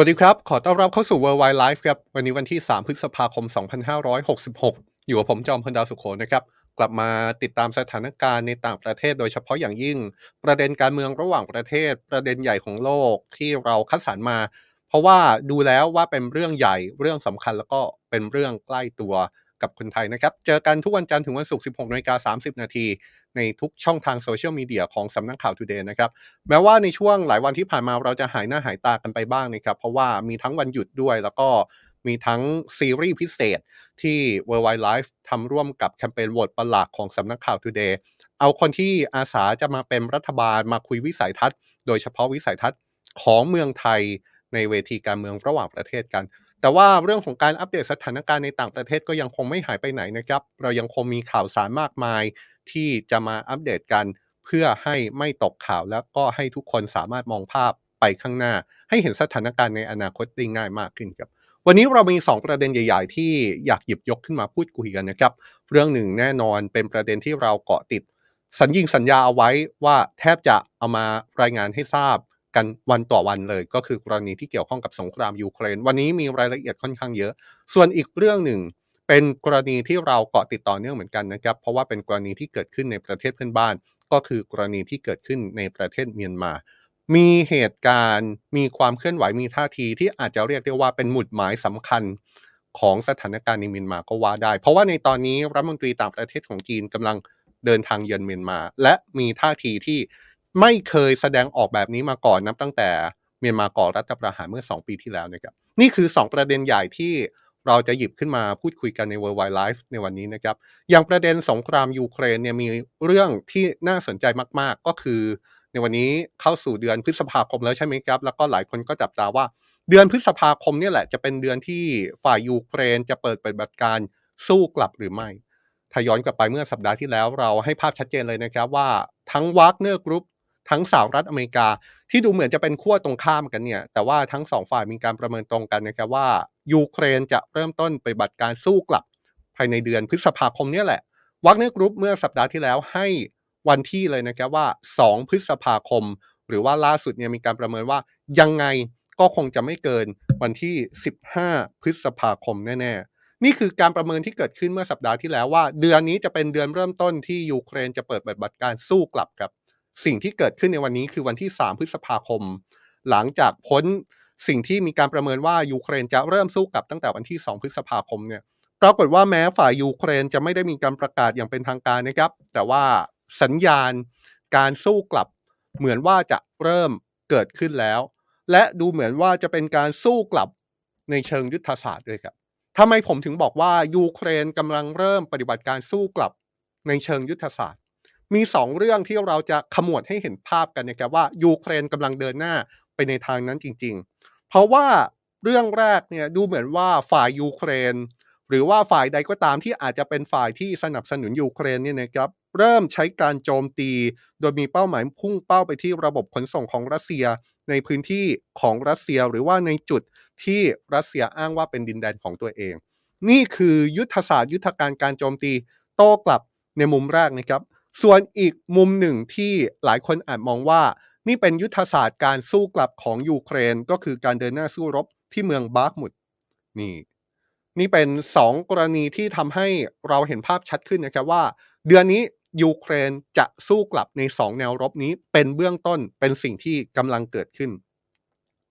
สวัสดีครับ ขอต้อนรับเข้าสู่ Worldwide Life ครับ วันนี้วันที่ 3 พฤษภาคม 2566 อยู่กับผมจอมพลดาวสุขโขนะครับ กลับมาติดตามสถานการณ์ในต่างประเทศโดยเฉพาะอย่างยิ่ง ประเด็นการเมืองระหว่างประเทศ ประเด็นใหญ่ของโลกที่เราคัดสรรมา เพราะว่าดูแล้วว่าเป็นเรื่องใหญ่ เรื่องสำคัญแล้วก็เป็นเรื่องใกล้ตัวกับคนไทยนะครับ เจอกันทุกวันจันทร์ถึงวันศุกร์ 16นาฬิกา30 นาที ในทุกช่องทางโซเชียลมีเดียของสำนักข่าว Today นะครับ แม้ว่าในช่วงหลายวันที่ผ่านมาเราจะหายหน้าหายตากันไปบ้างนะครับ เพราะว่ามีทั้งวันหยุดด้วยแล้วก็มีทั้งซีรีส์พิเศษที่ Worldwide Life ทำร่วมกับแคมเปญโหวตประหลาดของสำนักข่าว Today เอาคนที่อาสาจะมาเป็นรัฐบาลมาคุยวิสัยทัศน์ โดยเฉพาะวิสัยทัศน์ของเมืองไทยในเวทีการเมืองระหว่างประเทศกัน แต่ว่าเรื่องของการอัปเดตสถานการณ์ในต่างประเทศก็ยังคงไม่หายไปไหนนะครับ เรายังคงมีข่าวสารมากมาย ที่จะมาอัปเดตกัน เพื่อให้ไม่ตกข่าวแล้วก็ให้ทุกคนสามารถมองภาพไปข้างหน้า ให้เห็นสถานการณ์ในอนาคตได้ง่ายมากขึ้นครับวันนี้เรามี 2 ประเด็นใหญ่ ๆ ที่อยากหยิบยกขึ้นมาพูดคุยกันนะครับ เรื่องหนึ่งแน่นอนเป็นประเด็นที่เราเกาะติด สัญญิงสัญญาเอาไว้ว่าแทบจะเอามารายงานให้ทราบกันวันต่อวันเลย ก็คือกรณีที่เกี่ยวข้องกับสงครามยูเครน วันนี้มีรายละเอียดค่อนข้างเยอะ ส่วนอีกเรื่องหนึ่ง เป็นกรณีที่เราเกาะติดต่อเนื่องเหมือนกันนะครับ เพราะว่าเป็นกรณีที่เกิดขึ้นในประเทศเพื่อนบ้าน ก็คือกรณีที่เกิดขึ้นในประเทศเมียนมา มีเหตุการณ์มีความเคลื่อนไหวมีท่าทีที่อาจจะเรียกได้ว่าเป็นหมุดหมายสำคัญของสถานการณ์ในเมียนมาก็ว่าได้ เพราะว่าในตอนนี้รัฐมนตรีต่างประเทศของจีนกำลังเดินทางเยือนเมียนมา และมีท่าทีที่ไม่เคยแสดงออกแบบนี้มาก่อนนับตั้งแต่เมียนมาก่อรัฐประหารเมื่อ 2 ปีที่แล้วนะครับนี่คือ 2 ประเด็นใหญ่ที่ เราจะหยิบขึ้นมาพูดคุยกันใน Worldwide Life ในวันนี้นะครับ อย่างประเด็นสงครามยูเครนเนี่ยมีเรื่องที่น่าสนใจมาก ๆ ก็คือ ในวันนี้เข้าสู่เดือนพฤษภาคมแล้วใช่ไหมครับ แล้วก็หลายคนก็จับตาว่า เดือนพฤษภาคมนี่แหละจะเป็นเดือนที่ฝ่ายยูเครนจะเปิดปฏิบัติการสู้กลับหรือไม่ถ้าย้อนกลับไปเมื่อสัปดาห์ที่แล้วเราให้ภาพชัดเจนเลยนะครับว่าทั้งวากเนอร์กรุ๊ป ทั้งสหรัฐอเมริกา ที่ดูเหมือนจะเป็นขั้วตรงข้ามกันเนี่ย แต่ว่าทั้งสองฝ่ายมีการประเมินตรงกันนะครับว่ายูเครนจะเริ่มต้นปฏิบัติการสู้กลับภายในเดือนพฤษภาคมเนี่ยแหละวากเนอร์กรุ๊ปเมื่อสัปดาห์ที่แล้วให้วันที่เลยนะครับว่า 2 พฤษภาคม หรือว่าล่าสุดเนี่ยมีการประเมินว่ายังไงก็คงจะไม่เกินวันที่ 15 พฤษภาคมแน่ๆ นี่คือการประเมินที่เกิดขึ้นเมื่อสัปดาห์ที่แล้วว่า เดือนนี้จะเป็นเดือนเริ่มต้นที่ยูเครนจะเปิดปฏิบัติการสู้กลับครับ สิ่งที่เกิดขึ้นในวันนี้คือวันที่ 3 พฤษภาคม หลังจากพ้นสิ่งที่มีการประเมินว่ายูเครนจะเริ่มสู้กลับตั้งแต่วันที่ 2 พฤษภาคมเนี่ยปรากฏว่าแม้ฝ่ายยูเครนจะไม่ได้มีการประกาศอย่างเป็นทางการนะครับ แต่ว่าสัญญาณการสู้กลับเหมือนว่าจะเริ่มเกิดขึ้นแล้ว และดูเหมือนว่าจะเป็นการสู้กลับในเชิงยุทธศาสตร์ด้วยครับทำไมผมถึงบอกว่ายูเครนกำลังเริ่มปฏิบัติการสู้กลับในเชิงยุทธศาสตร์ มีสองเรื่องที่เราจะขมวดให้เห็นภาพกันนะครับว่ายูเครนกำลังเดินหน้าไปในทางนั้นจริง ๆ เพราะว่าเรื่องแรกเนี่ยดูเหมือนว่าฝ่ายยูเครน หรือว่าฝ่ายใดก็ตามที่อาจจะเป็นฝ่ายที่สนับสนุนยูเครนเนี่ยนะครับเริ่มใช้การโจมตี โดยมีเป้าหมายพุ่งเป้าไปที่ระบบขนส่งของรัสเซียในพื้นที่ของรัสเซียหรือว่าในจุดที่รัสเซียอ้างว่าเป็นดินแดนของตัวเอง นี่คือยุทธศาสตร์ยุทธการการโจมตีโต้กลับในมุมแรกนะครับ ส่วนอีกมุมหนึ่งที่หลายคนอาจมองว่า นี่เป็นยุทธศาสตร์การสู้กลับของยูเครนก็คือการเดินหน้าสู้รบที่เมืองบาร์กมุดนี่ นี่เป็น2กรณีที่ทำให้เราเห็นภาพชัดขึ้นนะครับว่า เดือนนี้ยูเครนจะสู้กลับใน2แนวรบนี้เป็นเบื้องต้นเป็นสิ่งที่กำลังเกิดขึ้น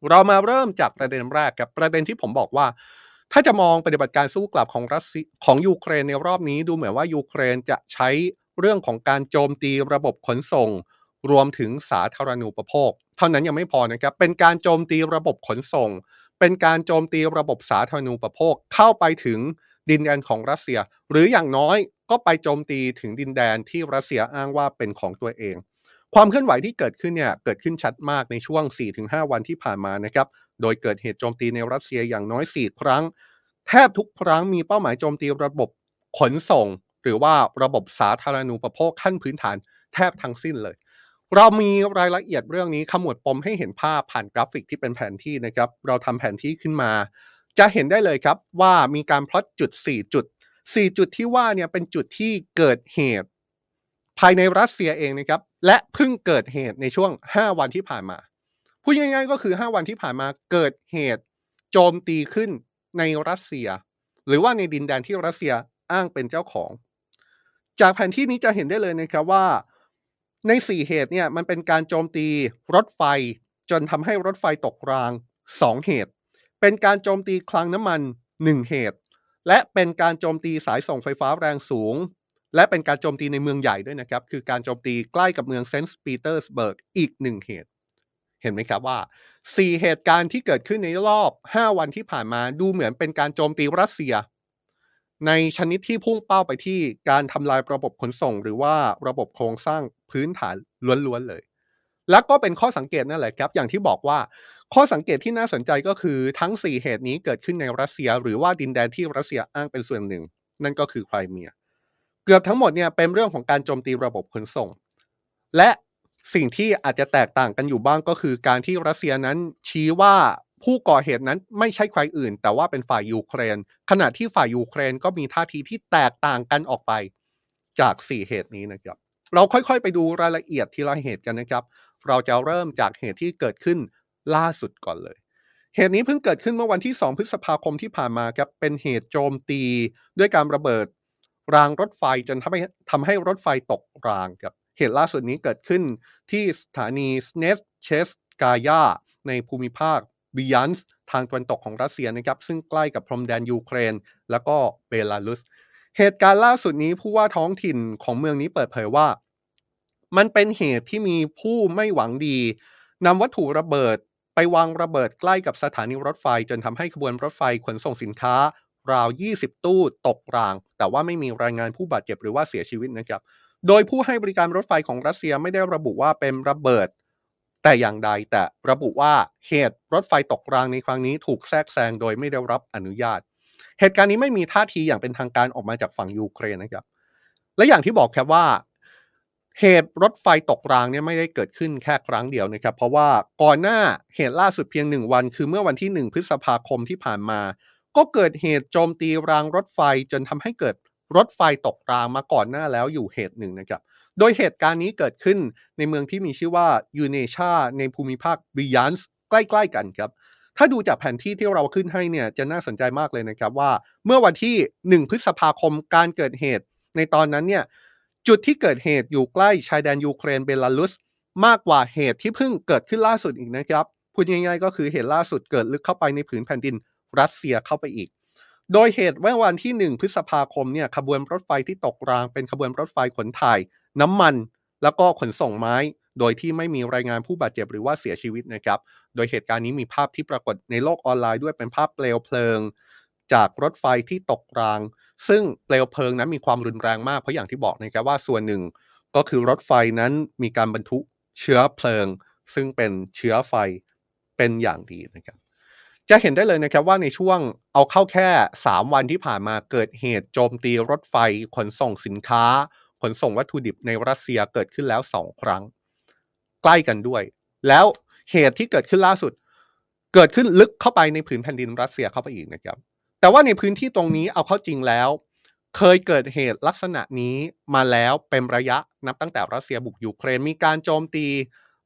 เรามาเริ่มจากประเด็นแรกกับประเด็นที่ผมบอกว่า ถ้าจะมองปฏิบัติการสู้กลับของรัสเซียของยูเครนในรอบนี้ดูเหมือนว่ายูเครนจะใช้เรื่องของการโจมตีระบบขนส่ง รวมถึงสาธารณูปโภค เท่านั้นยังไม่พอนะครับ เป็นการโจมตีระบบขนส่ง เป็นการโจมตีระบบสาธารณูปโภคเข้าไปถึงดินแดนของรัสเซีย หรืออย่างน้อยก็ไปโจมตีถึงดินแดนที่รัสเซียอ้างว่าเป็นของตัวเอง ความเคลื่อนไหวที่เกิดขึ้นเนี่ยเกิดขึ้นชัดมากในช่วง 4-5 วันที่ผ่านมานะครับ โดยเกิดเหตุโจมตีในรัสเซียอย่างน้อย 4 ครั้ง แทบทุกครั้งมีเป้าหมายโจมตีระบบขนส่ง หรือว่าระบบสาธารณูปโภคขั้นพื้นฐานแทบทั้งสิ้นเลย เรามีรายละเอียดเรื่องนี้ขมวดปมให้เห็นภาพผ่านกราฟิกที่เป็นแผนที่นะครับ เราทำแผนที่ขึ้นมา จะเห็นได้เลยครับว่ามีการพลอตจุด 4 จุด 4 จุดที่ว่าเนี่ยเป็นจุดที่เกิดเหตุภายในรัสเซียเองนะครับ และเพิ่งเกิดเหตุในช่วง 5 วันที่ผ่านมา พูดง่ายๆก็คือ 5 วันที่ผ่านมาเกิดเหตุโจมตีขึ้นในรัสเซีย หรือว่าในดินแดนที่รัสเซียอ้างเป็นเจ้าของ จากแผนที่นี้จะเห็นได้เลยนะครับว่า ใน 4 เหตุเนี่ยมันเป็นการโจมตีรถไฟ จนทำให้รถไฟตกราง 2 เหตุ เป็นการโจมตีคลังน้ำมัน 1 เหตุ และเป็นการโจมตีสายส่งไฟฟ้าแรงสูง และเป็นการโจมตีในเมืองใหญ่ด้วยนะครับ คือการโจมตีใกล้กับเมืองเซนต์ปีเตอร์สเบิร์กอีก1เหตุ เห็นไหมครับว่า 4 เหตุการณ์ที่เกิดขึ้นในรอบ 5 วันที่ผ่านมาดูเหมือนเป็นการโจมตีรัสเซีย ในชนิดที่พุ่งเป้าไปที่การทำลายระบบขนส่ง หรือว่าระบบโครงสร้างพื้นฐานล้วนๆเลย แล้วก็เป็นข้อสังเกตนั่นแหละครับ อย่างที่บอกว่า ข้อสังเกตที่น่าสนใจก็คือทั้ง 4 เหตุนี้เกิดขึ้นในรัสเซีย หรือว่าดินแดนที่รัสเซียอ้างเป็นส่วนหนึ่ง นั่นก็คือไครเมีย เกือบทั้งหมดเนี่ยเป็นเรื่องของการโจมตีระบบขนส่ง และ สิ่งที่อาจจะแตกต่างกันอยู่บ้างก็คือการที่รัสเซียนั้นชี้ว่าผู้ก่อเหตุนั้นไม่ใช่ใครอื่น แต่ว่าเป็นฝ่ายยูเครน ขณะที่ฝ่ายยูเครนก็มีท่าทีที่แตกต่างกันออกไปจาก 4 เหตุนี้นะครับ เราค่อยๆ ไปดูรายละเอียดทีละเหตุกันนะครับ เราจะเริ่มจากเหตุที่เกิดขึ้นล่าสุดก่อนเลย เหตุนี้เพิ่งเกิดขึ้นเมื่อวันที่ 2 พฤษภาคมที่ผ่านมาครับเป็นเหตุโจมตีด้วยการระเบิดรางรถไฟจนทำให้ทำให้รถไฟตกรางครับเหตุล่าสุดนี้เกิดขึ้น ที่สถานีสเนสเชสกายาในภูมิภาคบิยันส์ทางตะวันตกของรัสเซียนะครับ ซึ่งใกล้กับพรมแดนยูเครน แล้วก็เบลารุส เหตุการณ์ล่าสุดนี้ผู้ว่าท้องถิ่นของเมืองนี้เปิดเผยว่า มันเป็นเหตุที่มีผู้ไม่หวังดีนำวัตถุระเบิดไปวางระเบิดใกล้กับสถานีรถไฟ จนทำให้ขบวนรถไฟขนส่งสินค้าราว 20 ตู้ตกราง แต่ว่าไม่มีรายงานผู้บาดเจ็บหรือว่าเสียชีวิตนะครับ โดยผู้ให้บริการรถไฟของรัสเซียไม่ได้ระบุว่าเป็นระเบิด แต่อย่างใดแต่ระบุว่าเหตุรถไฟตกรางในครั้งนี้ถูกแทรกแซงโดยไม่ได้รับอนุญาต เหตุการณ์นี้ไม่มีท่าทีอย่างเป็นทางการออกมาจากฝั่งยูเครนนะครับ และอย่างที่บอกครับว่าเหตุรถไฟตกรางเนี่ยไม่ได้เกิดขึ้นแค่ครั้งเดียวนะครับ เพราะว่าก่อนหน้าเหตุล่าสุดเพียงหนึ่งวัน คือเมื่อวันที่ 1 พฤษภาคมที่ผ่านมา ก็เกิดเหตุโจมตีรางรถไฟจนทำให้เกิด รถไฟตกรางมาก่อนหน้าแล้วอยู่เหตุหนึ่งนะครับ โดยเหตุการณ์นี้เกิดขึ้นในเมืองที่มีชื่อว่ายูเนชาในภูมิภาคบิยันส์ใกล้ๆกันครับ ถ้าดูจากแผนที่ที่เราขึ้นให้เนี่ยจะน่าสนใจมากเลยนะครับว่า เมื่อวันที่ 1 พฤษภาคมการเกิดเหตุ ในตอนนั้นเนี่ยจุดที่เกิดเหตุอยู่ใกล้ชายแดนยูเครนเบลารุสมากกว่าเหตุที่เพิ่งเกิดขึ้นล่าสุดอีกนะครับพูดง่ายๆก็คือเหตุล่าสุดเกิดลึกเข้าไปในผืนแผ่นดินรัสเซียเข้าไปอีก โดยเหตุว่าวันที่ 1 พฤษภาคมเนี่ยขบวนรถไฟที่ตกรางเป็นขบวนรถไฟขนถ่าย น้ำมัน แล้วก็ขนส่งไม้ โดยที่ไม่มีรายงานผู้บาดเจ็บหรือว่าเสียชีวิตนะครับ โดยเหตุการณ์นี้มีภาพที่ปรากฏในโลกออนไลน์ด้วยเป็นภาพเปลวเพลิง จากรถไฟที่ตกราง ซึ่งเปลวเพลิงนั้นมีความรุนแรงมากเพราะอย่างที่บอกนะครับว่าส่วนหนึ่งก็คือรถไฟนั้นมีการบรรทุกเชื้อเพลิง ซึ่งเป็นเชื้อไฟเป็นอย่างดีนะครับ จะเห็นได้เลยนะครับว่าในช่วงเอาเข้าแค่ 3 วันที่ผ่านมาเกิดเหตุโจมตีรถไฟ ขนส่งสินค้า ขนส่งวัตถุดิบในรัสเซียเกิดขึ้นแล้ว 2 ครั้ง ใกล้กันด้วย แล้วเหตุที่เกิดขึ้นล่าสุด เกิดขึ้นลึกเข้าไปในผืนแผ่นดินรัสเซียเข้าไปอีกนะครับ แต่ว่าในพื้นที่ตรงนี้เอาเข้าจริงแล้ว เคยเกิดเหตุลักษณะนี้มาแล้วเป็นระยะนับตั้งแต่รัสเซียบุกยูเครนมีการโจมตี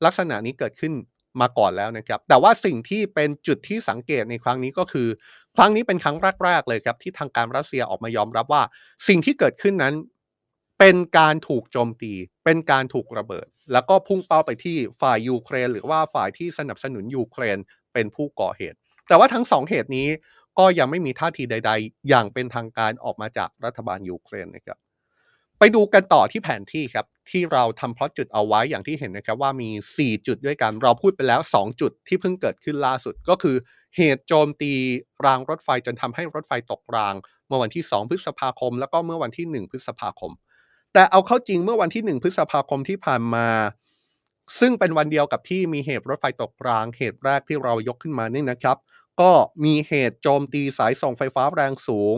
ลักษณะนี้เกิดขึ้น มาก่อนแล้วนะครับ แต่ว่าสิ่งที่เป็นจุดที่สังเกตในครั้งนี้ก็คือ ครั้งนี้เป็นครั้งแรกๆเลยครับ ที่ทางการรัสเซียออกมายอมรับว่า สิ่งที่เกิดขึ้นนั้น เป็นการถูกโจมตี เป็นการถูกระเบิด แล้วก็พุ่งเป้าไปที่ฝ่ายยูเครน หรือว่าฝ่ายที่สนับสนุนยูเครนเป็นผู้ก่อเหตุ แต่ว่าทั้งสองเหตุนี้ก็ยังไม่มีท่าทีใด ๆ อย่างเป็นทางการออกมาจากรัฐบาลยูเครนนะครับ ไปดูกันต่อที่แผนที่ครับ ที่เราทำพลอตจุดเอาไว้อย่างที่เห็นนะครับว่ามี 4 จุดด้วยกันเราพูดไปแล้ว 2 จุดที่เพิ่งเกิดขึ้นล่าสุดก็คือเหตุโจมตีรางรถไฟจนทำให้รถไฟตกราง เมื่อวันที่ 2 พฤษภาคม แล้วก็เมื่อวันที่ 1 พฤษภาคม แต่เอาเข้าจริงเมื่อวันที่ 1 พฤษภาคมที่ผ่านมา ซึ่งเป็นวันเดียวกับที่มีเหตุรถไฟตกราง เหตุแรกที่เรายกขึ้นมานี่นะครับ ก็มีเหตุโจมตีสายส่งไฟฟ้าแรงสูง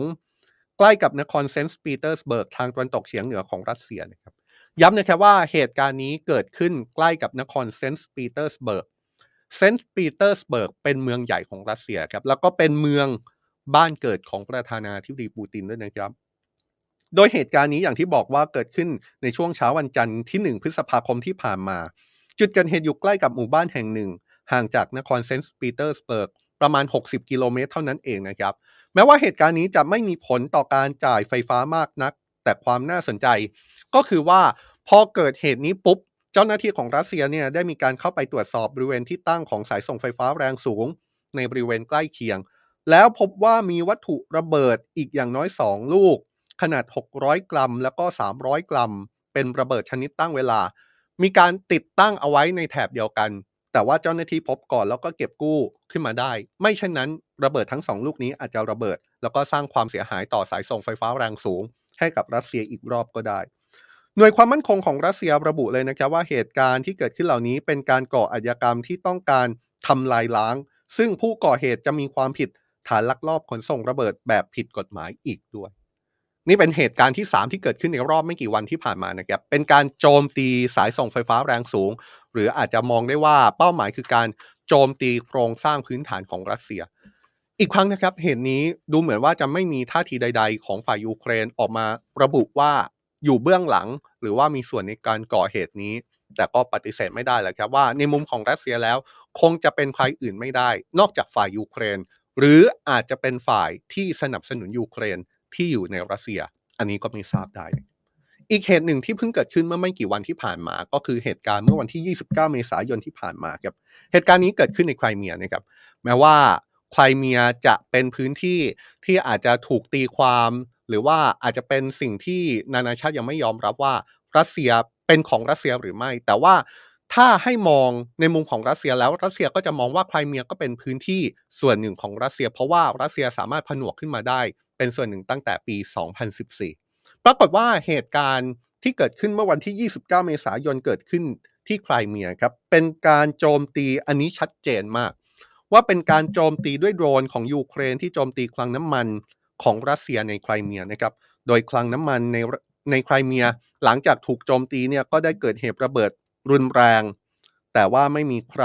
ใกล้กับนครเซนต์ปีเตอร์สเบิร์กทางตะวันตกเฉียงเหนือของรัสเซียนะครับ ย้ำนะครับว่าเหตุการณ์นี้เกิดขึ้นใกล้กับนครเซนต์ปีเตอร์สเบิร์กเซนต์ปีเตอร์สเบิร์กเป็นเมืองใหญ่ของรัสเซียครับแล้วก็เป็นเมืองบ้านเกิดของประธานาธิบดีปูตินด้วยนะครับ โดยเหตุการณ์นี้อย่างที่บอกว่าเกิดขึ้นในช่วงเช้าวันจันทร์ที่ 1 พฤษภาคมที่ผ่านมา จุดเกิดเหตุอยู่ใกล้กับหมู่บ้านแห่งหนึ่ง ห่างจากนครเซนต์ปีเตอร์สเบิร์กประมาณ 60 กิโลเมตรเท่านั้นเองนะครับ แม้ว่าเหตุการณ์นี้จะไม่มีผลต่อการจ่ายไฟฟ้ามากนัก แต่ความน่าสนใจ ก็คือว่าพอเกิดเหตุนี้ปุ๊บ เจ้าหน้าที่ของรัสเซียเนี่ยได้มีการเข้าไปตรวจสอบบริเวณที่ตั้งของสายส่งไฟฟ้าแรงสูง ในบริเวณใกล้เคียง แล้วพบว่ามีวัตถุระเบิดอีกอย่างน้อย 2 ลูก ขนาด 600 กรัม แล้วก็ 300 กรัม เป็นระเบิดชนิดตั้งเวลา มีการติดตั้งเอาไว้ในแถบเดียวกัน แต่ว่าเจ้าหน้าที่พบก่อนแล้วก็เก็บกู้ขึ้นมาได้ ไม่เช่นนั้นระเบิดทั้งสองลูกนี้อาจจะระเบิด แล้วก็สร้างความเสียหายต่อสายส่งไฟฟ้าแรงสูง ให้กับรัสเซียอีกรอบก็ได้ หน่วยความมั่นคงของรัสเซียระบุเลยนะครับว่าเหตุการณ์ที่เกิดขึ้นเหล่านี้เป็นการก่ออาชญากรรมที่ต้องการทำลายล้าง ซึ่งผู้ก่อเหตุจะมีความผิดฐานลักลอบขนส่งระเบิดแบบผิดกฎหมายอีกด้วย นี่เป็นเหตุการณ์ที่ 3 ที่เกิดขึ้นในรอบไม่กี่วันที่ผ่านมานะครับ เป็นการโจมตีสายส่งไฟฟ้าแรงสูง หรืออาจจะมองได้ว่าเป้าหมายคือการโจมตีโครงสร้างพื้นฐานของรัสเซีย อีกครั้งนะครับ เหตุนี้ดูเหมือนว่าจะไม่มีท่าทีใด ๆ ของฝ่ายยูเครนออกมาระบุว่าอยู่เบื้องหลัง หรือว่ามีส่วนในการก่อเหตุนี้ แต่ก็ปฏิเสธไม่ได้แหละครับว่าในมุมของรัสเซียแล้ว คงจะเป็นใครอื่นไม่ได้ นอกจากฝ่ายยูเครน หรืออาจจะเป็นฝ่ายที่สนับสนุนยูเครน ที่อยู่ในรัสเซีย อันนี้ก็ไม่ทราบได้ อีกเหตุหนึ่งที่เพิ่งเกิดขึ้นเมื่อไม่กี่วันที่ผ่านมา ก็คือเหตุการณ์เมื่อวันที่ 29 เมษายนที่ผ่านมาครับเหตุการณ์นี้เกิดขึ้นในไครเมียนะครับแม้ว่าไครเมียจะเป็นพื้นที่ที่อาจจะถูกตีความ หรือว่าอาจจะเป็นสิ่งที่นานาชาติยังไม่ยอมรับว่ารัสเซียเป็นของรัสเซียหรือไม่ แต่ว่าถ้าให้มองในมุมของรัสเซียแล้วรัสเซียก็จะมองว่าไครเมียก็เป็นพื้นที่ส่วนหนึ่งของรัสเซีย เพราะว่ารัสเซียสามารถผนวกขึ้นมาได้ เป็นส่วนหนึ่งตั้งแต่ปี 2014 ปรากฏว่าเหตุการณ์ที่เกิดขึ้นเมื่อวันที่ 29 เมษายนเกิดขึ้นที่ไครเมียครับ เป็นการโจมตีอันนี้ชัดเจนมาก ว่าเป็นการโจมตีด้วยโดรนของยูเครนที่โจมตีคลังน้ำมันของรัสเซียในไครเมียนะครับ โดยคลังน้ำมันในในไครเมีย หลังจากถูกโจมตีเนี่ยก็ได้เกิดเหตุระเบิดรุนแรง แต่ว่าไม่มีใคร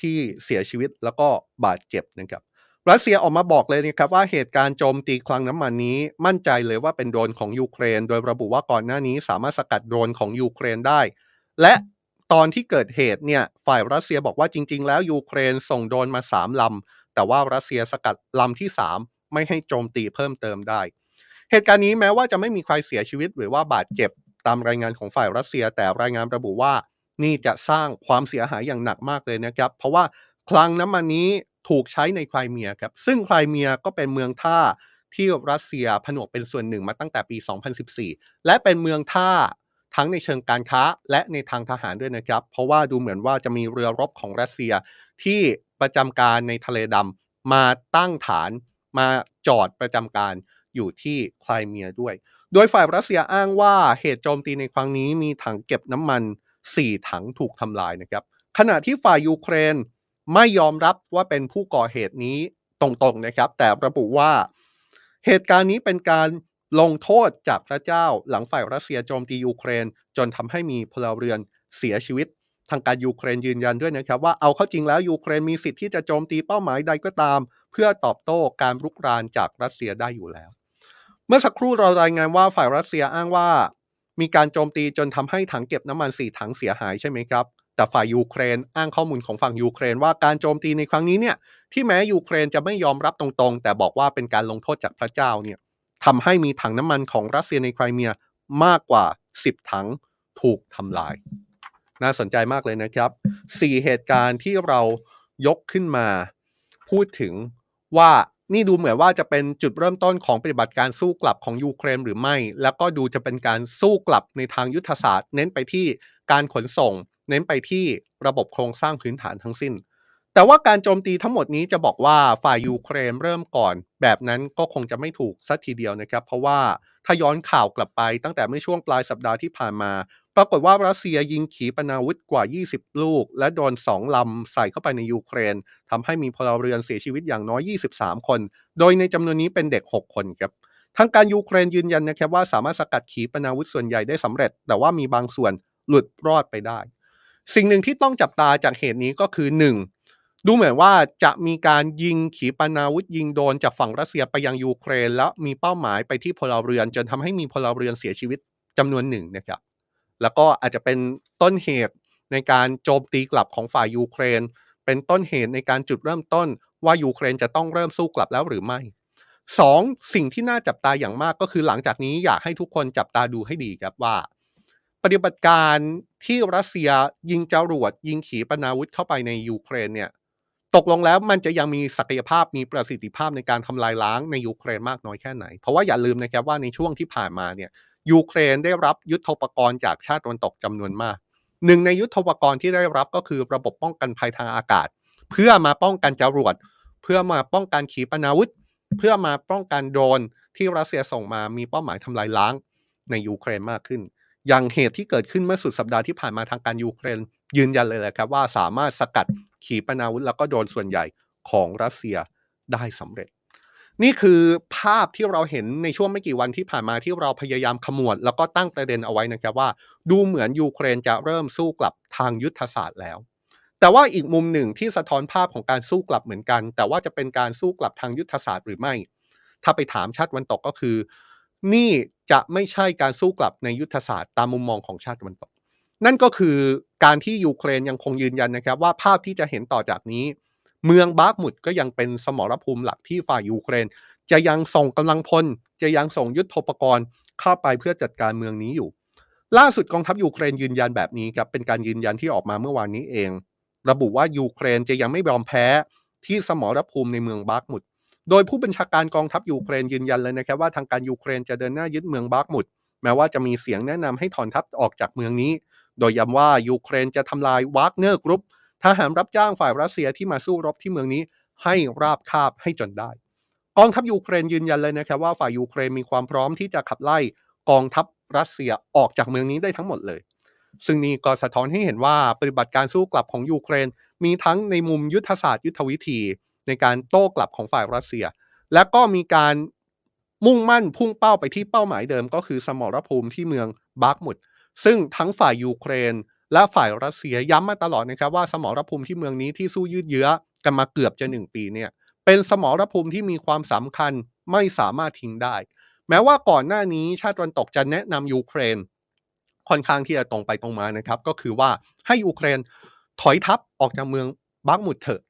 ที่เสียชีวิตแล้วก็บาดเจ็บนะครับ รัสเซียออกมาบอกเลยนะครับว่าเหตุการณ์โจมตีคลังน้ำมันนี้มั่นใจเลยว่าเป็นโดรนของยูเครน โดยระบุว่าก่อนหน้านี้สามารถสกัดโดรนของยูเครนได้ และตอนที่เกิดเหตุเนี่ยฝ่ายรัสเซียบอกว่าจริง ๆ แล้วยูเครนส่งโดรนมา3ลำแต่ว่ารัสเซียสกัดลำที่ 3 ไม่ให้โจมตีเพิ่มเติมได้ เหตุการณ์นี้แม้ว่าจะไม่มีใครเสียชีวิตหรือว่าบาดเจ็บตามรายงานของฝ่ายรัสเซีย แต่รายงานระบุว่านี่จะสร้างความเสียหายอย่างหนักมากเลยนะครับ เพราะว่าคลังน้ำมันนี้ ถูกใช้ในไครเมียครับซึ่งไครเมียก็เป็นเมืองท่าที่รัสเซียผนวกเป็นส่วนหนึ่งมาตั้งแต่ปี 2014 และเป็นเมืองท่าทั้งในเชิงการค้าและในทางทหารด้วยนะครับ เพราะว่าดูเหมือนว่าจะมีเรือรบของรัสเซียที่ประจำการในทะเลดำมาตั้งฐานมาจอดประจำการอยู่ที่ไครเมียด้วย โดยฝ่ายรัสเซียอ้างว่าเหตุโจมตีในครั้งนี้มีถังเก็บน้ำมัน 4 ถังถูกทำลายนะครับ ขณะที่ฝ่ายยูเครน ไม่ยอมรับว่าเป็นผู้ก่อเหตุนี้ตรงๆนะครับ แต่ระบุว่าเหตุการณ์นี้เป็นการลงโทษจากพระเจ้าหลังฝ่ายรัสเซียโจมตียูเครน จนทำให้มีพลเรือนเสียชีวิต ทางการยูเครนยืนยันด้วยนะครับ ว่าเอาเข้าจริงแล้วยูเครนมีสิทธิ์ที่จะโจมตีเป้าหมายใดก็ตาม เพื่อตอบโต้การรุกรานจากรัสเซียได้อยู่แล้ว เมื่อสักครู่เรารายงานว่าฝ่ายรัสเซียอ้างว่า มีการโจมตีจนทำให้ถังเก็บน้ำมันสี่ถังเสียหายใช่ไหมครับ แต่ฝ่ายยูเครนอ้างข้อมูลของฝั่งยูเครนว่าการโจมตีในครั้งนี้เนี่ยที่แม้ยูเครนจะไม่ยอมรับตรงๆ แต่บอกว่าเป็นการลงโทษจากพระเจ้าเนี่ยทำให้มีถังน้ำมันของรัสเซียในไครเมียมากกว่า 10 ถังถูกทำลาย น่าสนใจมากเลยนะครับ 4 เหตุการณ์ที่เรายกขึ้นมา พูดถึงว่านี่ดูเหมือนว่าจะเป็นจุดเริ่มต้นของปฏิบัติการสู้กลับของยูเครนหรือไม่ แล้วก็ดูจะเป็นการสู้กลับในทางยุทธศาสตร์ เน้นไปที่การขนส่ง เน้นไปที่ระบบโครงสร้างพื้นฐานทั้งสิ้น แต่ว่าการโจมตีทั้งหมดนี้จะบอกว่าฝ่ายยูเครนเริ่มก่อน แบบนั้นก็คงจะไม่ถูกสักทีเดียวนะครับ เพราะว่าถ้าย้อนข่าวกลับไปตั้งแต่เมื่อช่วงปลายสัปดาห์ที่ผ่านมา ปรากฏว่ารัสเซียยิงขีปนาวุธกว่า 20 ลูก และโดน 2 ลำใส่เข้าไปในยูเครนทำให้มีพลเรือนเสียชีวิตอย่างน้อย 23 คน โดยในจำนวนนี้เป็นเด็ก 6 คนครับทางการยูเครนยืนยันนะครับว่าสามารถสกัดขีปนาวุธส่วนใหญ่ได้สำเร็จ แต่ว่ามีบางส่วนหลุดรอดไปได้ สิ่งหนึ่งที่ต้องจับตาจากเหตุนี้ก็คือ 1. ดูเหมือนว่าจะมีการยิงขีปนาวุธยิงโดนจากฝั่งรัสเซียไปยังยูเครน แล้วมีเป้าหมายไปที่พลเรือน จนทำให้มีพลเรือนเสียชีวิตจำนวนหนึ่งนะครับ แล้วก็อาจจะเป็นต้นเหตุในการโจมตีกลับของฝ่ายยูเครน เป็นต้นเหตุในการจุดเริ่มต้นว่ายูเครนจะต้องเริ่มสู้กลับแล้วหรือไม่สองสิ่งที่น่าจับตาอย่างมากก็คือหลังจากนี้อยากให้ทุกคนจับตาดูให้ดีครับว่า ปฏิบัติการที่รัสเซียยิงจรวดยิงขีปนาวุธเข้าไปในยูเครนเนี่ยตกลงแล้วมันจะยังมีศักยภาพมีประสิทธิภาพในการทำลายล้างในยูเครนมากน้อยแค่ไหน เพราะว่าอย่าลืมนะครับว่าในช่วงที่ผ่านมาเนี่ยยูเครนได้รับยุทธปกรณ์จากชาติตะวันตกจำนวนมาก หนึ่งในยุทธปกรณ์ที่ได้รับก็คือระบบป้องกันภัยทางอากาศ เพื่อมาป้องกันจรวด เพื่อมาป้องกันขีปนาวุธ เพื่อมาป้องกันโดรนที่รัสเซียส่งมามีเป้าหมายทำลายล้างในยูเครนมากขึ้น อย่างเหตุที่เกิดขึ้นเมื่อสุดสัปดาห์ที่ผ่านมาทางการยูเครนยืนยันเลยแหละครับว่าสามารถสกัดขีปนาวุธแล้วก็โดนส่วนใหญ่ของรัสเซียได้สำเร็จ นี่คือภาพที่เราเห็นในช่วงไม่กี่วันที่ผ่านมาที่เราพยายามขมวด แล้วก็ตั้งประเด็นเอาไว้นะครับว่า ดูเหมือนยูเครนจะเริ่มสู้กลับทางยุทธศาสตร์แล้ว แต่ว่าอีกมุมหนึ่งที่สะท้อนภาพของการสู้กลับเหมือนกัน แต่ว่าจะเป็นการสู้กลับทางยุทธศาสตร์หรือไม่ ถ้าไปถามชาติวันตกก็คือ นี่ จะไม่ใช่การสู้กลับในยุทธศาสตร์ตามมุมมองของชาติวันตก นั่นก็คือการที่ยูเครนยังคงยืนยันนะครับ ว่าภาพที่จะเห็นต่อจากนี้ เมืองบาร์กมุดก็ยังเป็นสมรภูมิหลักที่ฝ่ายยูเครน จะยังส่งกำลังพล จะยังส่งยุทธปกรณ์เข้าไปเพื่อจัดการเมืองนี้อยู่ ล่าสุดกองทัพยูเครนยืนยันแบบนี้ครับเป็นการยืนยันที่ออกมาเมื่อวานนี้เอง ระบุว่ายูเครนจะยังไม่ยอมแพ้ที่สมรภูมิในเมืองบาร์กมุด โดยผู้บัญชาการกองทัพยูเครนยืนยันเลยนะครับว่าทางการยูเครนจะเดินหน้ายึดเมืองบาร์กมุดแม้ว่าจะมีเสียงแนะนำให้ถอนทัพออกจากเมืองนี้ โดยย้ำว่ายูเครนจะทำลายวากเนอร์กรุ๊ปทหารรับจ้างฝ่ายรัสเซียที่มาสู้รบที่เมืองนี้ให้ราบคาบให้จนได้ กองทัพยูเครนยืนยันเลยนะครับว่าฝ่ายยูเครนมีความพร้อมที่จะขับไล่กองทัพรัสเซียออกจากเมืองนี้ได้ทั้งหมดเลย ซึ่งนี่ก็สะท้อนให้เห็นว่าปฏิบัติการสู้กลับของยูเครน มีทั้งในมุมยุทธศาสตร์ยุทธวิธี ในการโต้กลับของฝ่ายรัสเซีย และก็มีการมุ่งมั่นพุ่งเป้าไปที่เป้าหมายเดิม ก็คือสมรภูมิที่เมืองบาร์กมุดซึ่งทั้งฝ่ายยูเครน และฝ่ายรัสเซียย้ำมาตลอดนะครับว่าสมรภูมิที่เมืองนี้ที่สู้ยืดเยื้อกันมาเกือบจะหนึ่งปีเนี่ยเป็นสมรภูมิที่มีความสำคัญไม่สามารถทิ้งได้ แม้ว่าก่อนหน้านี้ชาติตะวันตกจะแนะนำยูเครน ค่อนข้างที่จะตรงไปตรงมานะครับ ก็คือว่าให้ยูเครนถอยทัพออกจากเมืองบักมุดเถอะ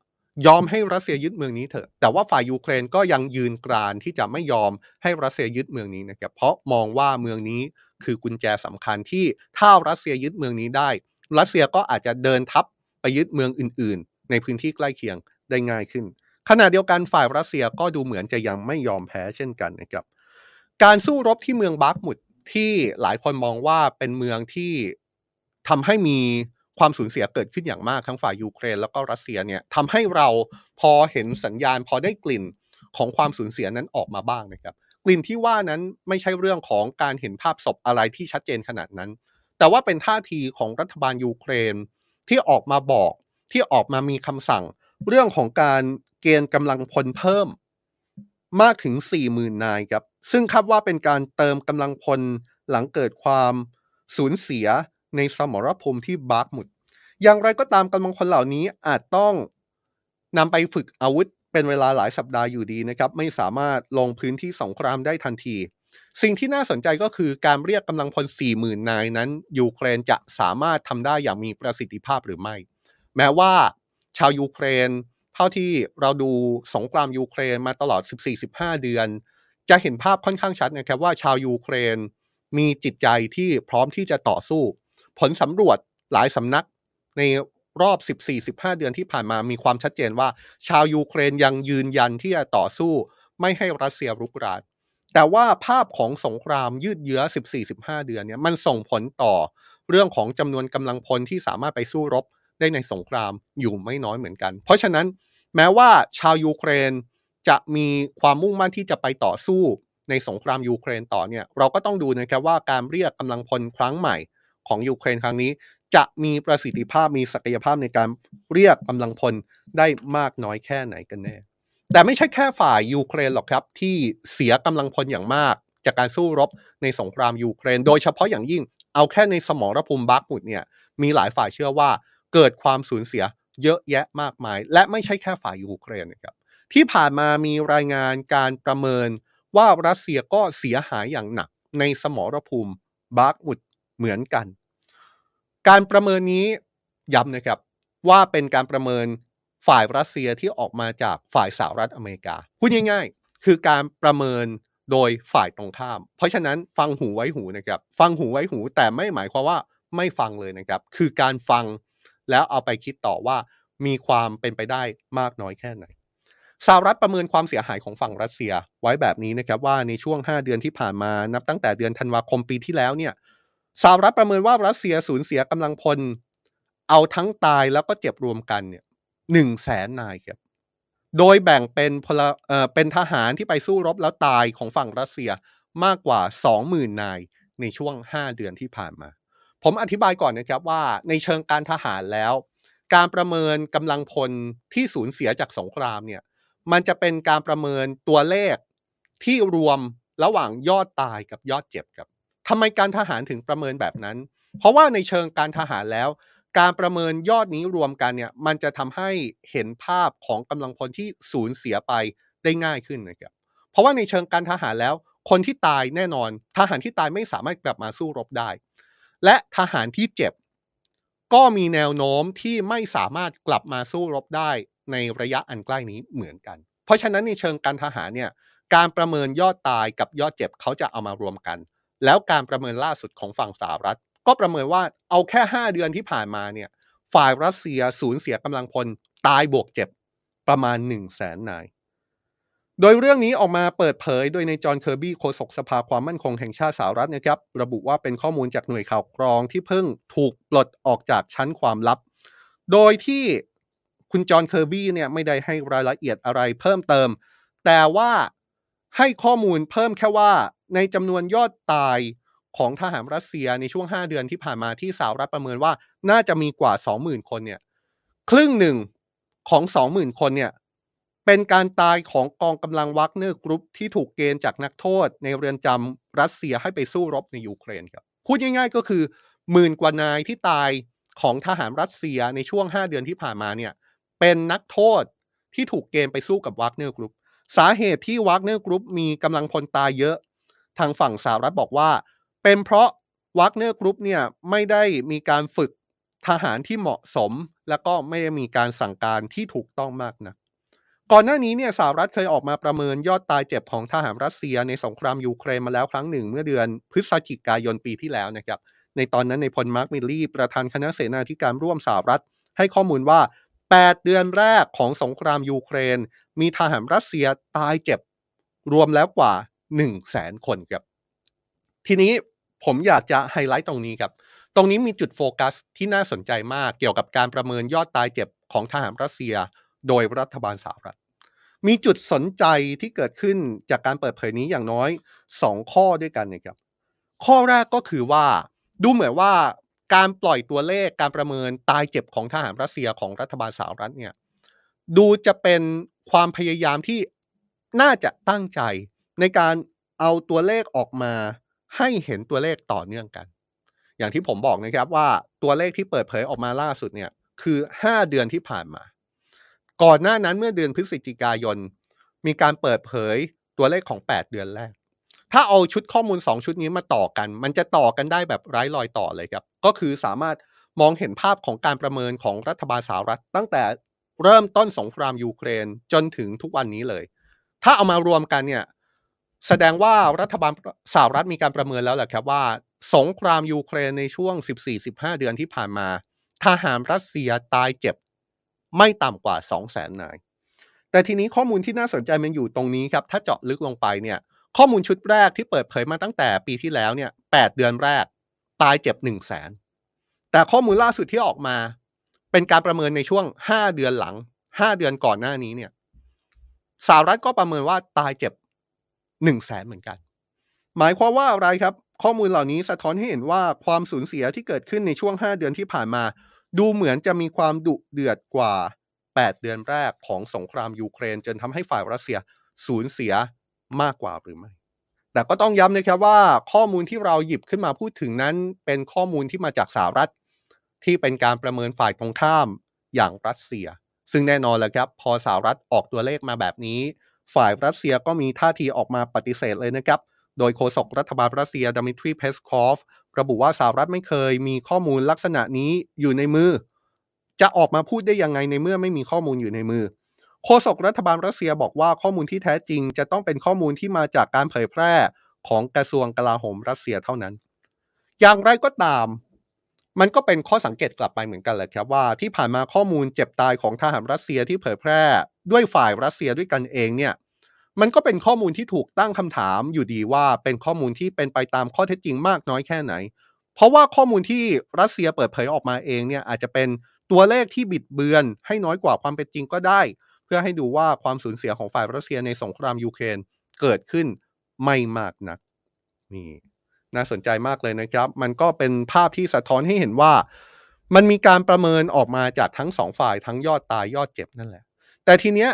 ยอมให้รัสเซียยึดเมืองนี้เถอะ แต่ว่าฝ่ายยูเครนก็ยังยืนกรานที่จะไม่ยอมให้รัสเซียยึดเมืองนี้นะครับ เพราะมองว่าเมืองนี้คือกุญแจสำคัญที่ถ้ารัสเซียยึดเมืองนี้ได้ รัสเซียก็อาจจะเดินทัพไปยึดเมืองอื่น ๆ ในพื้นที่ใกล้เคียงได้ง่ายขึ้น ขณะเดียวกันฝ่ายรัสเซียก็ดูเหมือนจะยังไม่ยอมแพ้เช่นกันนะครับ การสู้รบที่เมืองบาร์กมุดที่หลายคนมองว่าเป็นเมืองที่ทำให้มี ความสูญเสียเกิดขึ้นอย่างมากทั้งฝ่ายยูเครนแล้วก็รัสเซียเนี่ยทำให้เราพอเห็นสัญญาณ พอได้กลิ่นของความสูญเสียนั้นออกมาบ้างนะครับ กลิ่นที่ว่านั้นไม่ใช่เรื่องของการเห็นภาพศพอะไรที่ชัดเจนขนาดนั้น แต่ว่าเป็นท่าทีของรัฐบาลยูเครนที่ออกมาบอกที่ออกมามีคำสั่ง เรื่องของการเกณฑ์กำลังพลเพิ่มมากถึง 40,000 นายครับ ซึ่งคาดว่าเป็นการเติมกำลังพลหลังเกิดความสูญเสีย ในสมรภูมิที่บาร์กมุด อย่างไรก็ตามกำลังพลเหล่านี้อาจต้องนำไปฝึกอาวุธเป็นเวลาหลายสัปดาห์อยู่ดีนะครับ ไม่สามารถลงพื้นที่สงครามได้ทันที สิ่งที่น่าสนใจก็คือการเรียกกำลังพล 40,000 นายนั้น ยูเครนจะสามารถทำได้อย่างมีประสิทธิภาพหรือไม่ แม้ว่าชาวยูเครน เท่าที่เราดูสงครามยูเครนมาตลอด 14-15 เดือน จะเห็นภาพค่อนข้างชัดนะครับว่าชาวยูเครนมีจิตใจที่พร้อมที่จะต่อสู้ ผลสำรวจหลายสำนักในรอบ 14-15 เดือนที่ผ่านมามีความชัดเจนว่า ชาวยูเครนยังยืนยันที่จะต่อสู้ ไม่ให้รัสเซียรุกรานแต่ว่าภาพของสงครามยืดเยื้อ 14-15 เดือนเนี่ยมันส่งผลต่อเรื่องของจำนวนกำลังพลที่สามารถไปสู้รบได้ในสงครามอยู่ไม่น้อยเหมือนกัน เพราะฉะนั้นแม้ว่าชาวยูเครนจะมีความมุ่งมั่นที่จะไปต่อสู้ในสงครามยูเครนต่อเนี่ยเราก็ต้องดูนะครับว่าการเรียกกำลังพลครั้งใหม่ ของยูเครนครั้งนี้ จะมีประสิทธิภาพมีศักยภาพในการเรียกกำลังพลได้มากน้อยแค่ไหนกันแน่ แต่ไม่ใช่แค่ฝ่ายยูเครนหรอกครับ ที่เสียกำลังพลอย่างมาก จากการสู้รบในสงครามยูเครน โดยเฉพาะอย่างยิ่งเอาแค่ในสมรภูมิบัคมุตเนี่ยมีหลายฝ่ายเชื่อว่าเกิดความสูญเสียเยอะแยะมากมาย และไม่ใช่แค่ฝ่ายยูเครนนะครับที่ผ่านมามีรายงานการประเมินว่ารัสเซียก็เสียหายอย่างหนักในสมรภูมิบัคมุต เหมือนกัน การประเมินนี้ย้ำนะครับว่าเป็นการประเมินฝ่ายรัสเซียที่ออกมาจากฝ่ายสหรัฐอเมริกาพูดง่าย ๆ คือการประเมินโดยฝ่ายตรงข้าม เพราะฉะนั้นฟังหูไว้หูนะครับ ฟังหูไว้หูแต่ไม่หมายความว่าไม่ฟังเลยนะครับ คือการฟังแล้วเอาไปคิดต่อว่ามีความเป็นไปได้มากน้อยแค่ไหนสหรัฐประเมินความเสียหายของฝั่งรัสเซียไว้แบบนี้นะครับว่าในช่วง 5 เดือนที่ผ่านมานับตั้งแต่เดือนธันวาคมปีที่แล้วเนี่ย สหรัฐประเมินว่ารัสเซียสูญเสียกำลังพล เอาทั้งตายแล้วก็เจ็บรวมกันเนี่ยหนึ่งแสนนายครับ โดยแบ่งเป็นพลเอ่อเป็นทหารที่ไปสู้รบแล้วตายของฝั่งรัสเซียมากกว่า 20,000 นายในช่วง 5 เดือนที่ผ่านมา ผมอธิบายก่อนนะครับว่าในเชิงการทหารแล้ว การประเมินกำลังพลที่สูญเสียจากสงครามเนี่ยมันจะเป็นการประเมินตัวเลขที่รวมระหว่างยอดตายกับยอดเจ็บครับ ทำไมการทหารถึงประเมินแบบนั้น เพราะว่าในเชิงการทหารแล้ว การประเมินยอดนี้รวมกันเนี่ย มันจะทำให้เห็นภาพของกำลังพลที่สูญเสียไปได้ง่ายขึ้นนะครับ เพราะว่าในเชิงการทหารแล้ว คนที่ตายแน่นอน ทหารที่ตายไม่สามารถกลับมาสู้รบได้ และทหารที่เจ็บ ก็มีแนวโน้มที่ไม่สามารถกลับมาสู้รบได้ในระยะอันใกล้นี้เหมือนกัน เพราะฉะนั้นในเชิงการทหารเนี่ย การประเมินยอดตายกับยอดเจ็บเขาจะเอามารวมกัน แล้วการประเมินล่าสุดของฝั่งสหรัฐ ก็ประเมินว่าเอาแค่ 5 เดือนที่ผ่านมาเนี่ย ฝ่ายรัสเซียสูญเสียกำลังพลตายบวกเจ็บประมาณ 1 0 0 0 0แสนนาย โดยเรื่องนี้ออกมาเปิดเผยโดยนายจอห์นเคอร์บี้โฆษกสภาความมั่นคงแห่งชาติสหรัฐนะครับ ระบุว่าเป็นข้อมูลจากหน่วยข่าวกรองที่เพิ่งถูกปลดออกจากชั้นความลับ โดยที่คุณจอห์นเคอร์บี้เนี่ยไม่ได้ให้รายละเอียดอะไรเพิ่มเติม แต่ว่า ให้ข้อมูลเพิ่มแค่ว่าในจำนวนยอดตายของทหารรัสเซียในช่วง 5 เดือนที่ผ่านมาที่สหรัฐประเมินว่าน่าจะมีกว่า 20,000 คนเนี่ยครึ่งหนึ่งของ 20,000 คนเนี่ยเป็นการตายของกองกำลังวักเนอร์กรุ๊ปที่ถูกเกณฑ์จากนักโทษ ในเรือนจำรัสเซียให้ไปสู้รบในยูเครนครับพูดง่าย ๆ ก็คือหมื่นกว่านายที่ตายของทหารรัสเซียในช่วง 5 เดือนที่ผ่านมาเนี่ยเป็นนักโทษที่ถูกเกณฑ์ไปสู้กับวากเนอร์กรุ๊ป สาเหตุที่วากเนอร์กรุ๊ปมีกำลังพลตายเยอะ ทางฝั่งสหรัฐบอกว่า เป็นเพราะวากเนอร์กรุ๊ปเนี่ยไม่ได้มีการฝึกทหารที่เหมาะสม แล้วก็ไม่ได้มีการสั่งการที่ถูกต้องมากนะก่อนหน้านี้เนี่ยสหรัฐเคยออกมาประเมินยอดตายเจ็บของทหารรัสเซียในสงครามยูเครนมาแล้วครั้งหนึ่ง เมื่อเดือนพฤศจิกายนปีที่แล้วนะครับ ในตอนนั้นนายพลมาร์คมิลลี่ ประธานคณะเสนาธิการร่วมสหรัฐ ให้ข้อมูลว่า 8 เดือนแรกของสงครามยูเครน มีทหารรัสเซียตายเจ็บรวมแล้วกว่า1 0 0 0 0แสนคนครับ ทีนี้ผมอยากจะไฮไลท์ตรงนี้ครับ ตรงนี้มีจุดโฟกัสที่น่าสนใจมากเกี่ยวกับการประเมินยอดตายเจ็บของทหารรัสเซีย โดยรัฐบาลสหรัฐ มีจุดสนใจที่เกิดขึ้นจากการเปิดเผยนี้อย่างน้อย 2 ข้อด้วยกันนะครับ ข้อแรกก็คือว่าดูเหมือนว่าการปล่อยตัวเลขการประเมินตายเจ็บของทหารรัสเซียของรัฐบาลสหรัฐเนี่ยดูจะเป็น ความพยายามที่น่าจะตั้งใจในการเอาตัวเลขออกมาให้เห็นตัวเลขต่อเนื่องกัน อย่างที่ผมบอกนะครับว่าตัวเลขที่เปิดเผยออกมาล่าสุดเนี่ยคือ 5 เดือนที่ผ่านมา ก่อนหน้านั้นเมื่อเดือนพฤศจิกายน มีการเปิดเผยตัวเลขของ 8 เดือนแรก ถ้าเอาชุดข้อมูล 2 ชุดนี้มาต่อกัน มันจะต่อกันได้แบบไร้รอยต่อเลยครับ ก็คือสามารถมองเห็นภาพของการประเมินของรัฐบาลสหรัฐตั้งแต่ เริ่มต้นสงครามยูเครนจนถึงทุกวันนี้เลย ถ้าเอามารวมกันเนี่ยแสดงว่ารัฐบาลสหรัฐมีการประเมินแล้วแหละครับว่า สงครามยูเครนในช่วง 14-15 เดือนที่ผ่านมา ทหารรัสเซียตายเจ็บ ไม่ต่ำกว่า 200,000นาย แต่ทีนี้ข้อมูลที่น่าสนใจมันอยู่ตรงนี้ครับ ถ้าเจาะลึกลงไปเนี่ย ข้อมูลชุดแรกที่เปิดเผยมาตั้งแต่ปีที่แล้วเนี่ยแเดือนแรก ตายเจ็บหนึ่งแสนแต่ข้อมูลล่าสุดที่ออกมา เป็นการประเมินในช่วงห้าเดือนหลังห้าเดือนก่อนหน้านี้เนี่ยสหรัฐก็ประเมินว่าตายเจ็บหนึ่งแสนเหมือนกัน หมายความว่าอะไรครับ ข้อมูลเหล่านี้สะท้อนให้เห็นว่าความสูญเสียที่เกิดขึ้นในช่วง 5 เดือนที่ผ่านมา ดูเหมือนจะมีความดุเดือดกว่า 8 เดือนแรกของสงครามยูเครน จนทำให้ฝ่ายรัสเซียสูญเสียมากกว่าหรือไม่ แต่ก็ต้องย้ำนะครับว่าข้อมูลที่เราหยิบขึ้นมาพูดถึงนั้น เป็นข้อมูลที่มาจากสหรัฐ ที่เป็นการประเมินฝ่ายตรงข้ามอย่างรัสเซีย ซึ่งแน่นอนแหละครับพอสหรัฐออกตัวเลขมาแบบนี้ ฝ่ายรัสเซียก็มีท่าทีออกมาปฏิเสธเลยนะครับ โดยโฆษกรัฐบาลรัสเซียดมิทรีเพสคอฟระบุว่าสหรัฐไม่เคยมีข้อมูลลักษณะนี้อยู่ในมือ จะออกมาพูดได้ยังไงในเมื่อไม่มีข้อมูลอยู่ในมือโฆษกรัฐบาลรัสเซียบอกว่าข้อมูลที่แท้จริง จะต้องเป็นข้อมูลที่มาจากการเผยแพร่ของกระทรวงกลาโหมรัสเซียเท่านั้น อย่างไรก็ตาม มันก็เป็นข้อสังเกตกลับไปเหมือนกันแหละครับว่าที่ผ่านมาข้อมูลเจ็บตายของทหารรัสเซียที่เผยแพร่ด้วยฝ่ายรัสเซียด้วยกันเองเนี่ยมันก็เป็นข้อมูลที่ถูกตั้งคำถามอยู่ดีว่าเป็นข้อมูลที่เป็นไปตามข้อเท็จจริงมากน้อยแค่ไหน เพราะว่าข้อมูลที่รัสเซียเปิดเผยออกมาเองเนี่ยอาจจะเป็นตัวเลขที่บิดเบือน ให้น้อยกว่าความเป็นจริงก็ได้ เพื่อให้ดูว่าความสูญเสียของฝ่ายรัสเซียในสงครามยูเครนเกิดขึ้นไม่มากนักนี่ น่าสนใจมากเลยนะครับ มันก็เป็นภาพที่สะท้อนให้เห็นว่า มันมีการประเมินออกมาจากทั้งสองฝ่ายทั้งยอดตายยอดเจ็บนั่นแหละ แต่ทีเนี้ย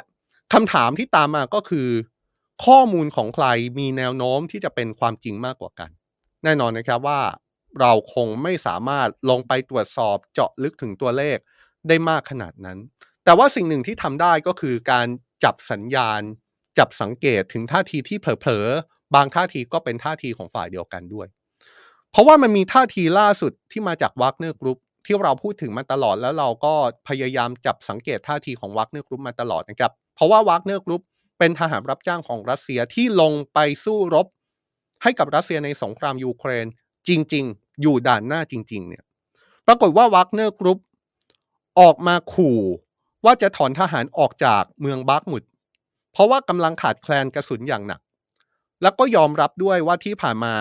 คำถามที่ตามมาก็คือ ข้อมูลของใครมีแนวโน้มที่จะเป็นความจริงมากกว่ากัน แน่นอนนะครับว่าเราคงไม่สามารถลงไปตรวจสอบเจาะลึกถึงตัวเลขได้มากขนาดนั้น แต่ว่าสิ่งหนึ่งที่ทำได้ก็คือการจับสัญญาณ จับสังเกตถึงท่าทีที่เผลอๆ บางท่าทีก็เป็นท่าทีของฝ่ายเดียวกันด้วย เพราะว่ามันมีท่าทีล่าสุดที่มาจากวัคเนอร์กรุ๊ปที่เราพูดถึงมาตลอดแล้วเราก็พยายามจับสังเกตท่าทีของวัคเนอร์กรุ๊ปมาตลอดนะครับ เพราะว่าวัคเนอร์กรุ๊ปเป็นทหารรับจ้างของรัสเซียที่ลงไปสู้รบ ให้กับรัสเซียในสงครามยูเครนจริง ๆ อยู่ด่านหน้าจริง ๆ เนี่ย ปรากฏว่าวัคเนอร์กรุ๊ปออกมาขู่ว่าจะถอนทหารออกจากเมืองบัคมุต เพราะว่ากำลังขาดแคลนกระสุนอย่างหนัก แล้วก็ยอมรับด้วยว่าที่ผ่านมา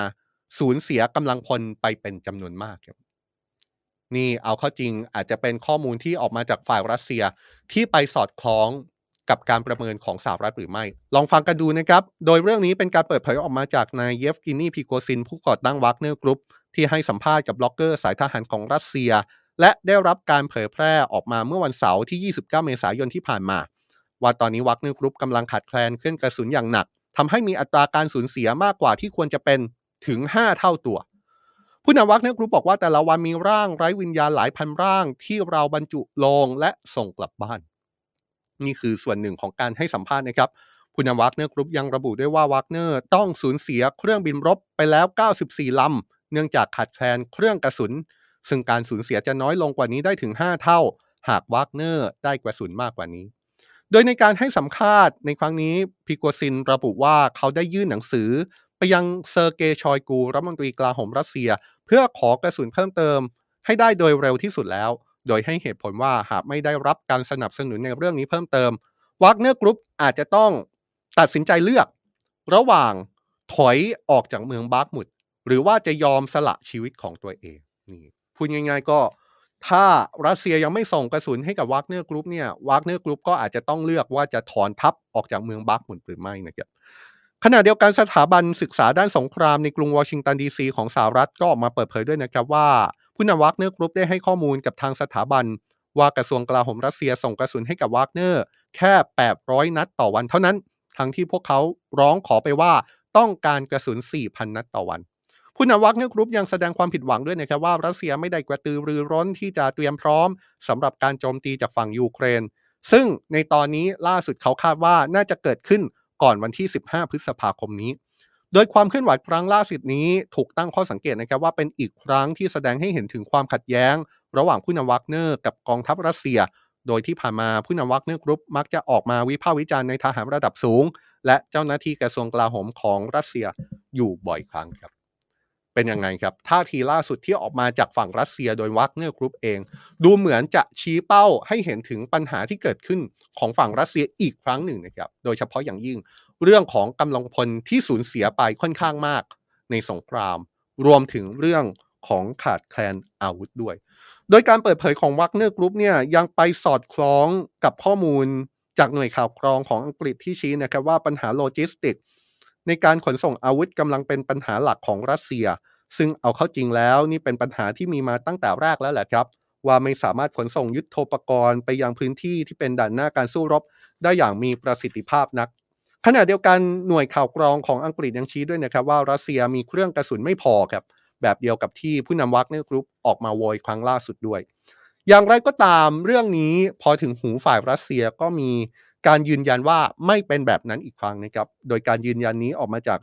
สูญเสียกำลังพลไปเป็นจำนวนมากครับนี่เอาเข้าจริงอาจจะเป็นข้อมูลที่ออกมาจากฝ่ายรัสเซียที่ไปสอดคล้องกับการประเมินของสหรัฐหรือไม่ ลองฟังกันดูนะครับ โดยเรื่องนี้เป็นการเปิดเผยออกมาจากนายเยฟเกนีพริโกซิน ผู้ก่อตั้งวัคเนอร์กรุ๊ปที่ให้สัมภาษณ์กับบล็อกเกอร์สายทหารของรัสเซีย และได้รับการเผยแพร่ออกมาเมื่อวันเสาร์ที่ 29 เมษายนที่ผ่านมา ว่าตอนนี้วัคเนอร์กรุ๊ปกำลังขาดแคลนเครื่องกระสุนอย่างหนัก ทำให้มีอัตราการสูญเสียมากกว่าที่ควรจะเป็นถึง 5 เท่าตัว ผู้นำวัคเนอร์กรุ๊ปบอกว่าแต่ละวันมีร่างไร้วิญญาณหลายพันร่างที่เราบรรจุลงและส่งกลับบ้าน นี่คือส่วนหนึ่งของการให้สัมภาษณ์นะครับผู้นำวัคเนอร์กรุ๊ปยังระบุด้วยว่าวัคเนอร์ต้องสูญเสียเครื่องบินรบไปแล้ว 94 ลำ เนื่องจากขาดแคลนเครื่องกระสุน ซึ่งการสูญเสียจะน้อยลงกว่านี้ได้ถึง 5 เท่า หากวัคเนอร์ได้กระสุนมากกว่านี้ โดยในการให้สัมภาษณ์ในครั้งนี้พริโกซินระบุว่าเขาได้ยื่นหนังสือ ไปยังเซอร์เกย์ชอยกูรัฐมนตรีกลาโหมรัสเซีย เพื่อขอกระสุนเพิ่มเติม ให้ได้โดยเร็วที่สุดแล้ว โดยให้เหตุผลว่าหากไม่ได้รับการสนับสนุนในเรื่องนี้เพิ่มเติมวัคเนอร์กรุ๊ปอาจจะต้องตัดสินใจเลือก ระหว่างถอยออกจากเมืองบาร์กมุดหรือว่าจะยอมสละชีวิตของตัวเองนี่พูดง่าย ๆ ก็ ถ้ารัสเซียยังไม่ส่งกระสุนให้กับวัคเนอร์กรุ๊ปเนี่ยวัคเนอร์กรุ๊ปก็อาจจะต้องเลือกว่าจะถอนทัพออกจากเมืองบาร์กมุดหรือไม่นะครับขณะเดียวกันสถาบันศึกษาด้านสงครามในกรุงวอชิงตันดีซีของสหรัฐก็ออกมาเปิดเผยด้วยนะครับว่าผู้นำวัคเนอร์กรุ๊ปได้ให้ข้อมูลกับทางสถาบัน ว่ากระทรวงกลาโหมรัสเซียส่งกระสุนให้กับวัคเนอร์แค่ 800 นัดต่อวันเท่านั้น ทั้งที่พวกเขาร้องขอไปว่าต้องการกระสุน 4,000 นัดต่อวัน ผู้นำวัคเนอร์กรุ๊ปยังแสดงความผิดหวังด้วยนะครับว่ารัสเซียไม่ได้กระตือรือร้นที่จะเตรียมพร้อมสำหรับการโจมตีจากฝั่งยูเครน ซึ่งในตอนนี้ล่าสุดเขาคาดว่าน่าจะเกิดขึ้นก่อนวันที่ 15 พฤษภาคมนี้ โดยความเคลื่อนไหวครั้งล่าสุดนี้ถูกตั้งข้อสังเกตนะครับว่าเป็นอีกครั้งที่แสดงให้เห็นถึงความขัดแย้ง ระหว่างผู้นำวัคเนอร์กับกองทัพรัสเซีย โดยที่ผ่านมาผู้นำวัคเนอร์กรุ๊ปมักจะออกมาวิพากษ์วิจารณ์นายทหารระดับสูง และเจ้าหน้าที่กระทรวงกลาโหมของรัสเซียอยู่บ่อยครั้งครับ เป็นยังไงครับท่าทีล่าสุดที่ออกมาจากฝั่งรัสเซียโดยวัคเนอร์กรุ๊ปเอง ดูเหมือนจะชี้เป้าให้เห็นถึงปัญหาที่เกิดขึ้นของฝั่งรัสเซียอีกครั้งหนึ่งนะครับ โดยเฉพาะอย่างยิ่งเรื่องของกำลังพลที่สูญเสียไปค่อนข้างมากในสงคราม รวมถึงเรื่องของขาดแคลนอาวุธด้วย โดยการเปิดเผยของวัคเนอร์กรุ๊ปเนี่ยยังไปสอดคล้องกับข้อมูลจากหน่วยข่าวกรองของอังกฤษที่ชี้นะครับว่าปัญหาโลจิสติกส์ ในการขนส่งอาวุธกำลังเป็นปัญหาหลักของรัสเซีย ซึ่งเอาเข้าจริงแล้วนี่เป็นปัญหาที่มีมาตั้งแต่แรกแล้วแหละครับ ว่าไม่สามารถขนส่งยุทโธปกรณ์ไปยังพื้นที่ที่เป็นด่านหน้าการสู้รบ ได้อย่างมีประสิทธิภาพนัก ขณะเดียวกันหน่วยข่าวกรองของอังกฤษยังชี้ด้วยนะครับว่ารัสเซียมีเครื่องกระสุนไม่พอครับแบบเดียวกับที่ผู้นำวัคเนอร์กรุ๊ปออกมาโวยครั้งล่าสุดด้วย อย่างไรก็ตามเรื่องนี้พอถึงหูฝ่ายรัสเซียก็มี การยืนยันว่าไม่เป็นแบบนั้นอีกครั้งนะครับ โดยการยืนยันนี้ออกมาจาก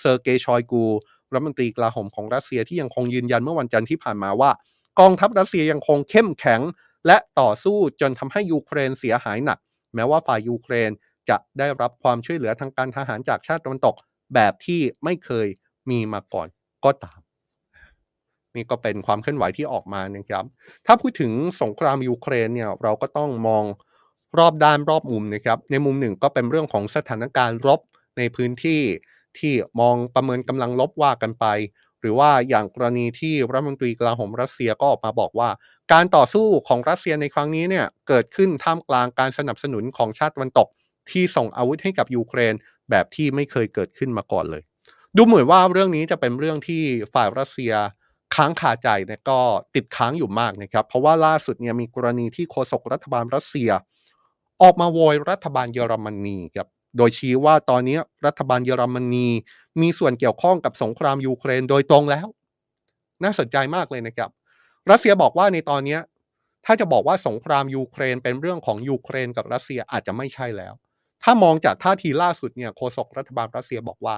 เซอร์เกย์ชอยกูรัฐมนตรีกลาโหมของรัสเซียที่ยังคงยืนยันเมื่อวันจันทร์ที่ผ่านมาว่า กองทัพรัสเซียยังคงเข้มแข็ง และต่อสู้จนทำให้ยูเครนเสียหายหนัก แม้ว่าฝ่ายยูเครนจะได้รับความช่วยเหลือทางการทหารจากชาติตะวันตกแบบที่ไม่เคยมีมาก่อนก็ตาม นี่ก็เป็นความเคลื่อนไหวที่ออกมานะครับ ถ้าพูดถึงสงครามยูเครนเนี่ยเราก็ต้องมอง รอบด้านรอบมุมนะครับ ในมุมหนึ่งก็เป็นเรื่องของสถานการณ์รบในพื้นที่ที่มองประเมินกำลังรบว่ากันไป หรือว่าอย่างกรณีที่รัฐมนตรีกลาโหมรัสเซียก็ออกมาบอกว่า การต่อสู้ของรัสเซียในครั้งนี้เนี่ยเกิดขึ้นท่ามกลางการสนับสนุนของชาติตะวันตก ที่ส่งอาวุธให้กับยูเครน แบบที่ไม่เคยเกิดขึ้นมาก่อนเลย ดูเหมือนว่าเรื่องนี้จะเป็นเรื่องที่ฝ่ายรัสเซียค้างคาใจเนี่ยก็ติดค้างอยู่มากนะครับ เพราะว่าล่าสุดเนี่ยมีกรณีที่โฆษกรัฐบาลรัสเซีย ออกมาโวยรัฐบาลเยอรมนีครับโดยชี้ว่าตอนนี้รัฐบาลเยอรมนีมีส่วนเกี่ยวข้องกับสงครามยูเครนโดยตรงแล้ว น่าสนใจมากเลยนะครับ รัสเซียบอกว่าในตอนนี้ถ้าจะบอกว่าสงครามยูเครนเป็นเรื่องของยูเครนกับรัสเซียอาจจะไม่ใช่แล้ว ถ้ามองจากท่าทีล่าสุดเนี่ยโฆษกรัฐบาลรัสเซียบอกว่า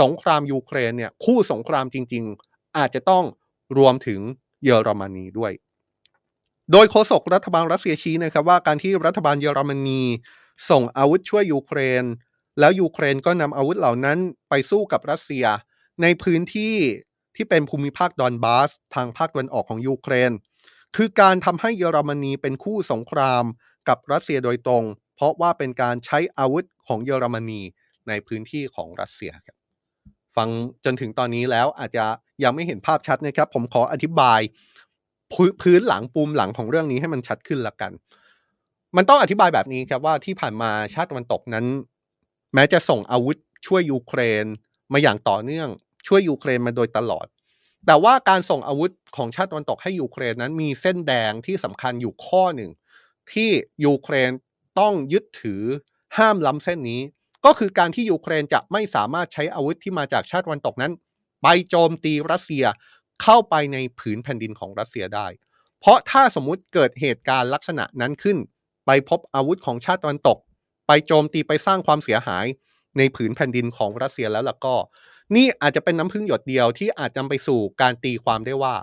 สงครามยูเครนเนี่ยคู่สงครามจริง ๆ อาจจะต้องรวมถึงเยอรมนีด้วย โดยโฆษกรัฐบาลรัสเซียชี้นะครับว่าการที่รัฐบาลเยอรมนี ส่งอาวุธช่วยยูเครน แล้วยูเครนก็นำอาวุธเหล่านั้นไปสู้กับรัสเซีย ในพื้นที่ที่เป็นภูมิภาคดอนบาส ทางภาคตะวันออกของยูเครน คือการทำให้เยอรมนีเป็นคู่สงครามกับรัสเซียโดยตรง เพราะว่าเป็นการใช้อาวุธของเยอรมนีในพื้นที่ของรัสเซียครับฟังจนถึงตอนนี้แล้วอาจจะยังไม่เห็นภาพชัดนะครับ ผมขออธิบาย พื้นหลังปูมหลังของเรื่องนี้ให้มันชัดขึ้นละกัน มันต้องอธิบายแบบนี้ครับว่าที่ผ่านมาชาติตะวันตกนั้น แม้จะส่งอาวุธช่วยยูเครนมาอย่างต่อเนื่อง ช่วยยูเครนมาโดยตลอด แต่ว่าการส่งอาวุธของชาติตะวันตกให้ยูเครนนั้นมีเส้นแดงที่สำคัญอยู่ข้อหนึ่ง ที่ยูเครนต้องยึดถือห้ามล้ำเส้นนี้ ก็คือการที่ยูเครนจะไม่สามารถใช้อาวุธที่มาจากชาติตะวันตกนั้น ไปโจมตีรัสเซีย เข้าไปในผืนแผ่นดินของรัสเซียได้ เพราะถ้าสมมุติเกิดเหตุการณ์ลักษณะนั้นขึ้น ไปพบอาวุธของชาติตะวันตก ไปโจมตีไปสร้างความเสียหายในผืนแผ่นดินของรัสเซียแล้วล่ะก็ นี่อาจจะเป็นน้ำพึ่งหยดเดียวที่อาจนำไปสู่การตีความได้ว่า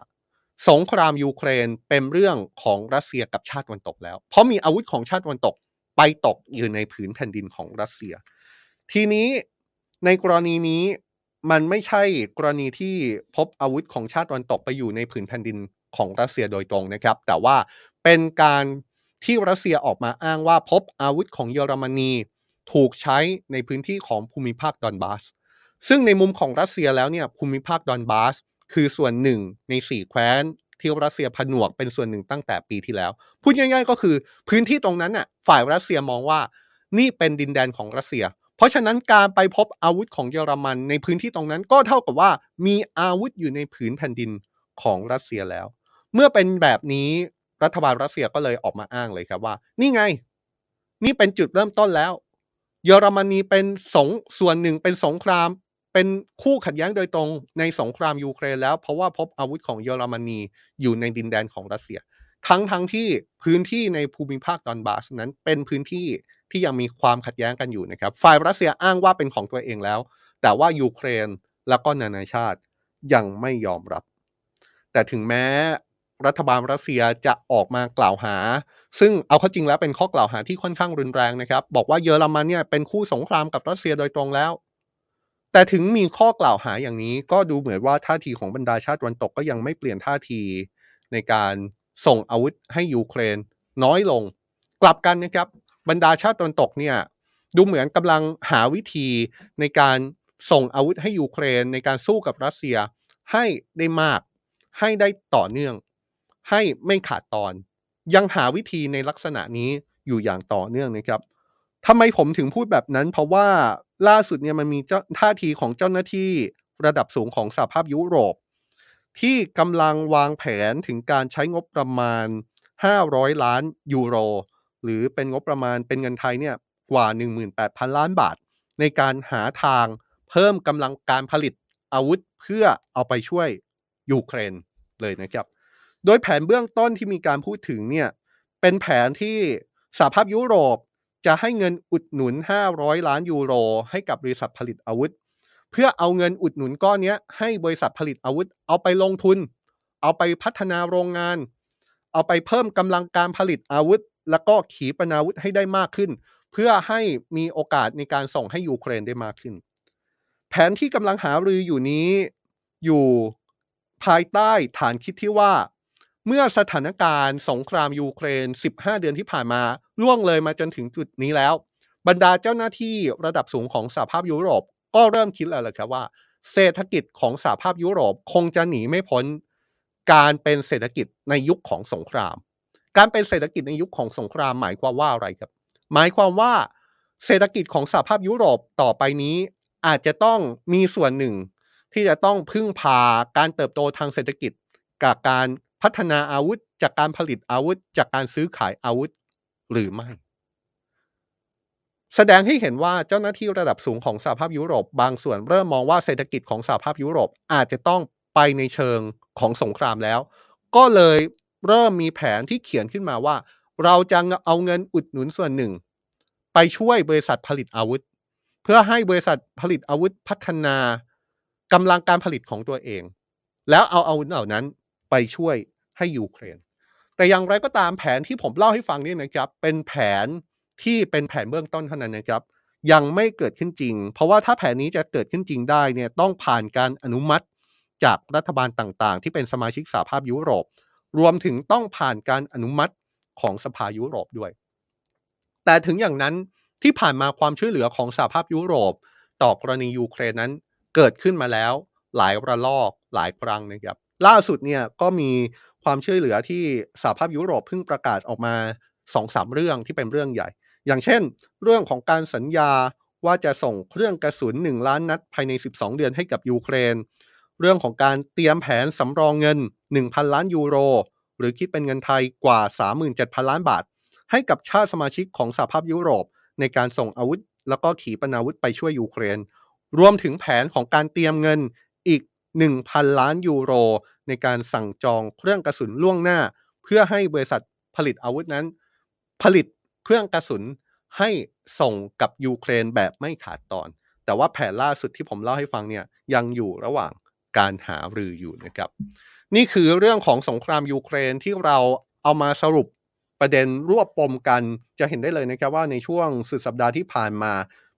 สงครามยูเครนเป็นเรื่องของรัสเซียกับชาติตะวันตกแล้ว เพราะมีอาวุธของชาติตะวันตกไปตกอยู่ในผืนแผ่นดินของรัสเซีย ทีนี้ในกรณีนี้ มันไม่ใช่กรณีที่พบอาวุธของชาติตะวันตกไปอยู่ในผืนแผ่นดินของรัสเซียโดยตรงนะครับ แต่ว่าเป็นการที่รัสเซียออกมาอ้างว่าพบอาวุธของเยอรมนีถูกใช้ในพื้นที่ของภูมิภาคดอนบาส ซึ่งในมุมของรัสเซียแล้วเนี่ยภูมิภาคดอนบาส คือส่วนหนึ่งในสี่แคว้นที่รัสเซียผนวกเป็นส่วนหนึ่งตั้งแต่ปีที่แล้ว พูดง่ายๆก็คือพื้นที่ตรงนั้นน่ะฝ่ายรัสเซียมองว่านี่เป็นดินแดนของรัสเซีย ราะฉะนั้นการไปพบอาวุธของเยอรมันในพื้นที่ตรงนั้นก็เท่ากับว่ามีอาวุธอยู่ในผืนแผ่นดินของรัสเซียแล้ว เมื่อเป็นแบบนี้รัฐบาลรัสเซียก็เลยออกมาอ้างเลยครับว่า นี่ไง นี่เป็นจุดเริ่มต้นแล้ว เยอรมนีเป็นสงส่วนหนึ่งเป็นสงคราม เป็นคู่ขัดแย้งโดยตรงในสงครามยูเครนแล้ว เพราะว่าพบอาวุธของเยอรมนีอยู่ในดินแดนของรัสเซีย ทั้งทั้งที่พื้นที่ในภูมิภาคดอนบาสนั้นเป็นพื้นที่ ที่ยังมีความขัดแย้งกันอยู่นะครับ ฝ่ายรัสเซียอ้างว่าเป็นของตัวเองแล้ว แต่ว่ายูเครนแล้วก็นานาชาติยังไม่ยอมรับ แต่ถึงแม้รัฐบาลรัสเซียจะออกมากล่าวหา ซึ่งเอาเข้าจริงแล้วเป็นข้อกล่าวหาที่ค่อนข้างรุนแรงนะครับ บอกว่าเยอรมันเนี่ยเป็นคู่สงครามกับรัสเซียโดยตรงแล้ว แต่ถึงมีข้อกล่าวหาอย่างนี้ ก็ดูเหมือนว่าท่าทีของบรรดาชาติตะวันตกก็ยังไม่เปลี่ยนท่าทีในการส่งอาวุธให้ยูเครนน้อยลง กลับกันนะครับ บรรดาชาติตะวันตกเนี่ยดูเหมือนกำลังหาวิธีในการส่งอาวุธให้ยูเครนในการสู้กับรัสเซียให้ได้มาก ให้ได้ต่อเนื่อง ให้ไม่ขาดตอน ยังหาวิธีในลักษณะนี้อยู่อย่างต่อเนื่องนะครับทำไมผมถึงพูดแบบนั้น เพราะว่าล่าสุดเนี่ยมันมีเจ้าท่าทีของเจ้าหน้าที่ระดับสูงของสหภาพยุโรป ที่กำลังวางแผนถึงการใช้งบประมาณ 500 ล้านยูโร หรือเป็นงบประมาณเป็นเงินไทยเนี่ยกว่า 18,000 ล้านบาท ในการหาทางเพิ่มกำลังการผลิตอาวุธเพื่อเอาไปช่วยยูเครนเลยนะครับ โดยแผนเบื้องต้นที่มีการพูดถึงเนี่ยเป็นแผนที่สหภาพยุโรปจะให้เงินอุดหนุน 500 ล้านยูโร ให้กับบริษัทผลิตอาวุธ เพื่อเอาเงินอุดหนุนก้อนนี้ให้บริษัทผลิตอาวุธ เอาไปลงทุน เอาไปพัฒนาโรงงาน เอาไปเพิ่มกำลังการผลิตอาวุธ แล้วก็ขีปนาวุธให้ได้มากขึ้น เพื่อให้มีโอกาสในการส่งให้ยูเครนได้มากขึ้น แผนที่กำลังหารืออยู่นี้อยู่ภายใต้ฐานคิดที่ว่า เมื่อสถานการณ์สงครามยูเครน 15 เดือนที่ผ่านมาล่วงเลยมาจนถึงจุดนี้แล้ว บรรดาเจ้าหน้าที่ระดับสูงของสหภาพยุโรป ก็เริ่มคิดแล้วแหละครับว่า เศรษฐกิจของสหภาพยุโรปคงจะหนีไม่พ้นการเป็นเศรษฐกิจในยุคของสงคราม การเป็นเศรษฐกิจในยุคของสงครามหมายความว่าอะไรครับ หมายความว่าเศรษฐกิจของสหภาพยุโรปต่อไปนี้ อาจจะต้องมีส่วนหนึ่ง ที่จะต้องพึ่งพาการเติบโตทางเศรษฐกิจ กับการพัฒนาอาวุธ จากการผลิตอาวุธ จากการซื้อขายอาวุธหรือไม่ แสดงให้เห็นว่าเจ้าหน้าที่ระดับสูงของสหภาพยุโรป บางส่วนเริ่มมองว่าเศรษฐกิจของสหภาพยุโรปอาจจะต้องไปในเชิงของสงครามแล้ว ก็เลย เริ่มมีแผนที่เขียนขึ้นมาว่า เราจะเอาเงินอุดหนุนส่วนหนึ่ง ไปช่วยบริษัทผลิตอาวุธ เพื่อให้บริษัทผลิตอาวุธพัฒนากำลังการผลิตของตัวเอง แล้วเอาอาวุธเหล่านั้นไปช่วยให้ยูเครน แต่อย่างไรก็ตามแผนที่ผมเล่าให้ฟังนี่นะครับ เป็นแผนที่เป็นแผนเบื้องต้นเท่านั้นนะครับ ยังไม่เกิดขึ้นจริง เพราะว่าถ้าแผนนี้จะเกิดขึ้นจริงได้เนี่ยต้องผ่านการอนุมัติจากรัฐบาลต่างๆ ที่เป็นสมาชิกสหภาพยุโรป รวมถึงต้องผ่านการอนุมัติของสภายุโรปด้วย แต่ถึงอย่างนั้นที่ผ่านมาความช่วยเหลือของสหภาพยุโรป ต่อกรณียูเครนนั้นเกิดขึ้นมาแล้วหลายระลอกหลายครั้งนะครับ ล่าสุดเนี่ยก็มีความช่วยเหลือที่สหภาพยุโรปเพิ่งประกาศออกมาสองสามเรื่องที่เป็นเรื่องใหญ่ อย่างเช่น เรื่องของการสัญญาว่าจะส่งเครื่องกระสุน 1 ล้านนัดภายใน 12 เดือนให้กับยูเครน เรื่องของการเตรียมแผนสำรองเงิน 1,000 ล้านยูโร หรือคิดเป็นเงินไทยกว่า 37,000 ล้านบาท ให้กับชาติสมาชิกของสหภาพยุโรป ในการส่งอาวุธ แล้วก็ขีปนาวุธไปช่วยยูเครน รวมถึงแผนของการเตรียมเงินอีก 1,000 ล้านยูโร ในการสั่งจองเครื่องกระสุนล่วงหน้า เพื่อให้บริษัทผลิตอาวุธนั้น ผลิตเครื่องกระสุนให้ส่งกับยูเครนแบบไม่ขาดตอน แต่ว่าแผนล่าสุดที่ผมเล่าให้ฟังเนี่ยยังอยู่ระหว่าง การหารืออยู่นะครับ นี่คือเรื่องของสงครามยูเครนที่เราเอามาสรุปประเด็นรวบปมกันจะเห็นได้เลยนะครับว่าในช่วงสุดสัปดาห์ที่ผ่านมา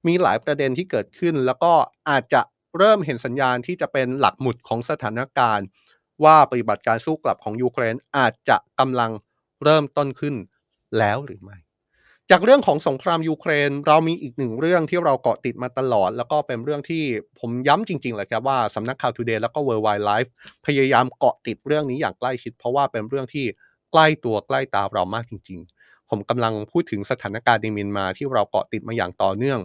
มีหลายประเด็นที่เกิดขึ้น แล้วก็อาจจะเริ่มเห็นสัญญาณที่จะเป็นหลักหมุดของสถานการณ์ ว่าปฏิบัติการสู้กลับของยูเครนอาจจะกำลังเริ่มต้นขึ้นแล้วหรือไม่ จากเรื่องของสงครามยูเครน เรามีอีกหนึ่งเรื่องที่เราเกาะติดมาตลอด แล้วก็เป็นเรื่องที่ผมย้ำจริงๆเลยครับว่าสำนักข่าว Today แล้วก็ World Wide Life พยายามเกาะติดเรื่องนี้อย่างใกล้ชิด เพราะว่าเป็นเรื่องที่ใกล้ตัวใกล้ตาเรามากจริง ๆ ผมกำลังพูดถึงสถานการณ์ในเมียนมาที่เราเกาะติดมาอย่างต่อเนื่อง